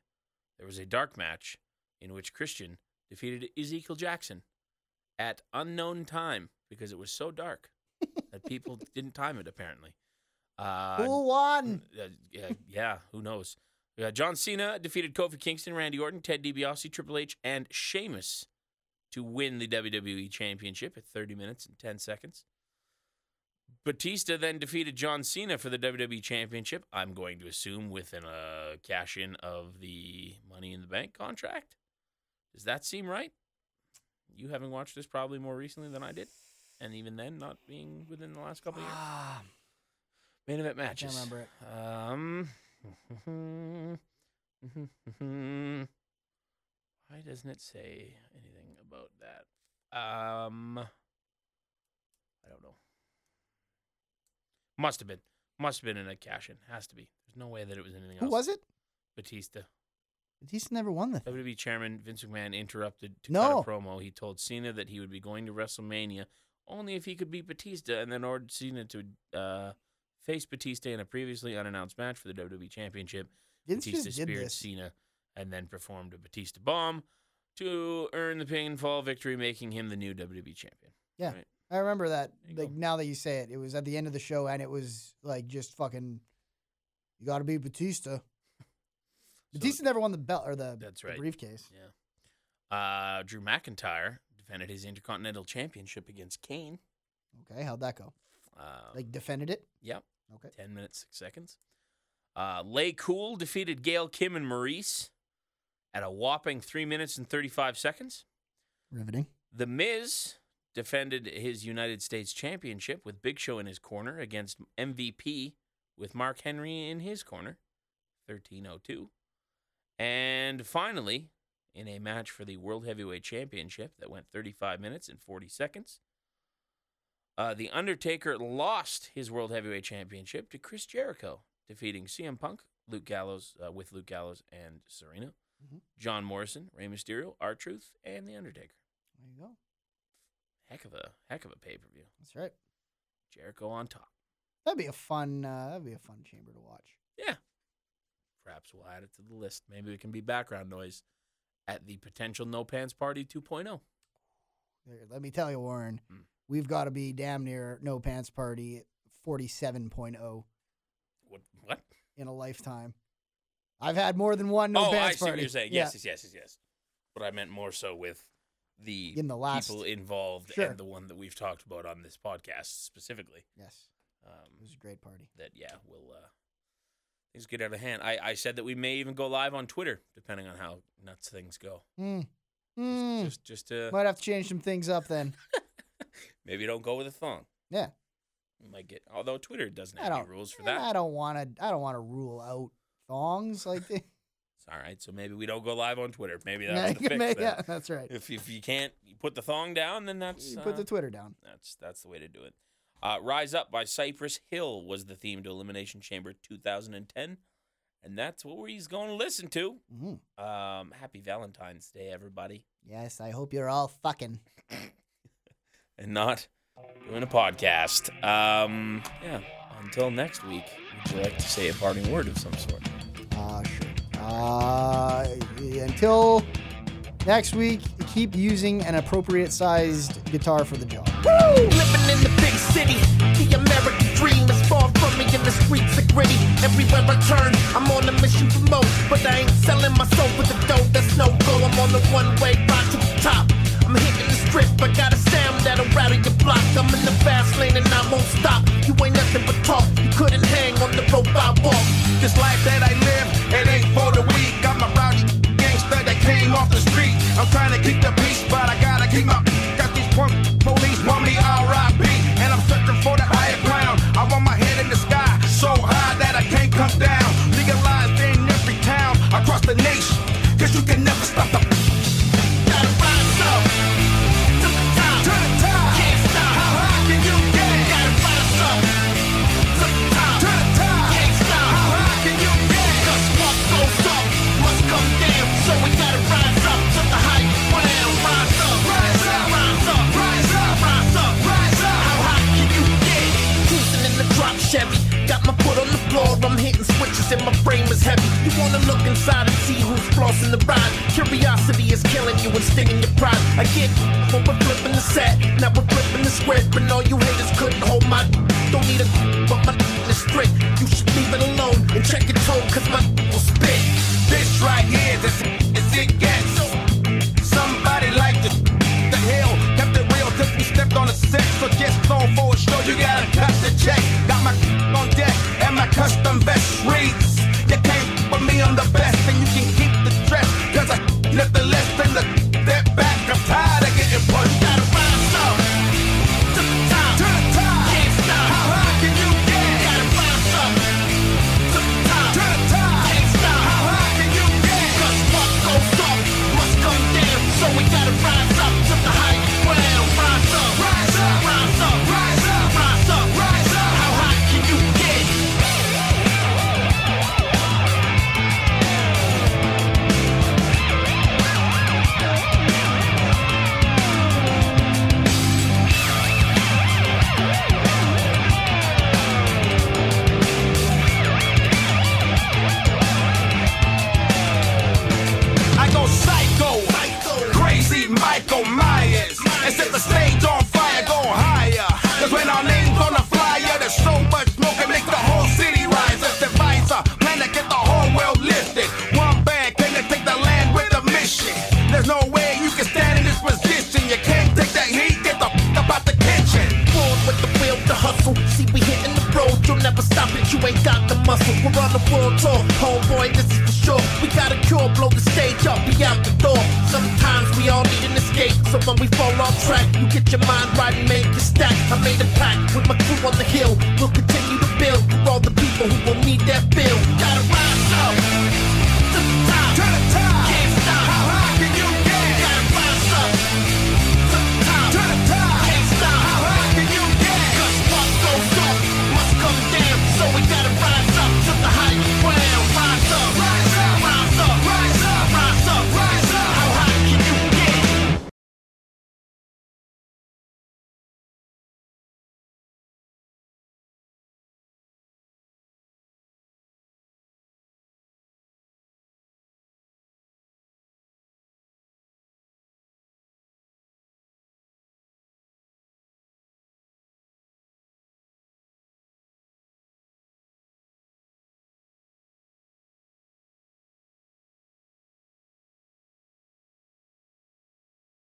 there was a dark match in which Christian defeated Ezekiel Jackson at unknown time because it was so dark that people didn't time it apparently. Uh, Who won? uh, yeah, yeah, who knows? Uh, John Cena defeated Kofi Kingston, Randy Orton, Ted DiBiase, Triple H, and Sheamus to win the WWE Championship at 30 minutes and 10 seconds. Batista then defeated John Cena for the WWE Championship. I'm going to assume with an uh, cash in of the Money in the Bank contract. Does that seem right? You having watched this probably more recently than I did, and even then, not being within the last couple of years. Ah, Main event I matches. can't remember it. Um. why doesn't it say anything about that? Um. I don't know. Must have been. Must have been in a cash in. Has to be. There's no way that it was anything else. Who was it? Batista. Batista never won the. WWE chairman Vince McMahon interrupted to No. cut a promo. He told Cena that he would be going to WrestleMania only if he could beat Batista, and then ordered Cena to uh, face Batista in a previously unannounced match for the WWE Championship. Vince Batista did speared. Cena and then performed a Batista bomb to earn the pinfall victory, making him the new WWE champion. Yeah. Right. I remember that. Like go. now that you say it, it was at the end of the show, and it was like just fucking. You got to be Batista. Batista never won the belt or the, That's the right. briefcase. Yeah. Uh, Drew McIntyre defended his Intercontinental Championship against Kane. Okay, how'd that go? Uh, Like defended it. yep. Okay. 10 minutes, 6 seconds. Uh, LayCool defeated Gail Kim and Maryse at a whopping 3 minutes and 35 seconds. Riveting. The Miz defended his United States Championship with Big Show in his corner against MVP with Mark Henry in his corner, 1302. And finally, in a match for the World Heavyweight Championship that went 35 minutes and 40 seconds, uh, The Undertaker lost his World Heavyweight Championship to Chris Jericho, defeating CM Punk, Luke Gallows, uh, with Luke Gallows and Serena, Mhm. John Morrison, Rey Mysterio, R Truth, and The Undertaker. There you go. Heck of a heck of a pay per view. That's right. Jericho on top. That'd be a fun. Uh, that'd be a fun chamber to watch. Yeah. Perhaps we'll add it to the list. Maybe it can be background noise at the potential No Pants Party oh. 2.0. Let me tell you, Warren, Hmm. we've got to be damn near no pants party 47.0 What? What? in a lifetime. I've had more than one no oh, I pants see party. what you're saying. Yeah. Yes, yes, yes, yes, yes. But I meant more so with the, In the last- people involved Sure. and the one that we've talked about on this podcast specifically. Yes, it Um, was a great party. that yeah, we'll uh, things get out of hand. I, I said that we may even go live on Twitter depending on how nuts things go. Hmm. Just, Hmm. just just to Might have to change some things up then. maybe don't go with a thong. Yeah. You might get although Twitter doesn't have any rules for that. I don't want to. I don't want to rule out thongs like the, It's all right. So maybe we don't go live on Twitter. Maybe that's the yeah, fix. yeah, that's right. If if you can't put the thong down, then that's You put uh, the Twitter down. that's that's the way to do it. Uh, Rise Up by Cypress Hill was the theme to Elimination Chamber 2010, and that's what we're going to listen to. hmm Um, happy Valentine's Day, everybody, Yes, I hope you're all fucking. and not doing a podcast. Um, yeah. Until next week, would you like to say a parting word of some sort? Uh, sure. Uh, until next week, keep using an appropriate sized guitar for the job. Living in the big city. The American dream is far from me and the streets are gritty. Everywhere I turn, I'm on a mission for more. But I ain't selling my soul with the dough that's no go. I'm on the one way ride to the top. I'm hitting the strip, I got a sound that'll rattle your block. I'm in the fast lane and I won't stop. You ain't nothing but talk, you couldn't hang on the rope I walk. This life that I live, it ain't for the weak. I'm a rowdy gangster that came off the street. I'm trying to keep the peace, but I gotta keep my got these punk police. come down. Legalized in every town across the nation. Cause you can never stop the and my frame is heavy. You wanna look inside and see who's flossing the ride. Curiosity is killing you and stinging your pride. I get you, but we're flipping the set. Now we're flipping the script, and all you haters couldn't hold my. Don't need a but my is strict. You should leave it alone and check your tone, cause my will spit. This right here, this is it gets. Somebody like the the hell kept it real, we stepped on a set, so just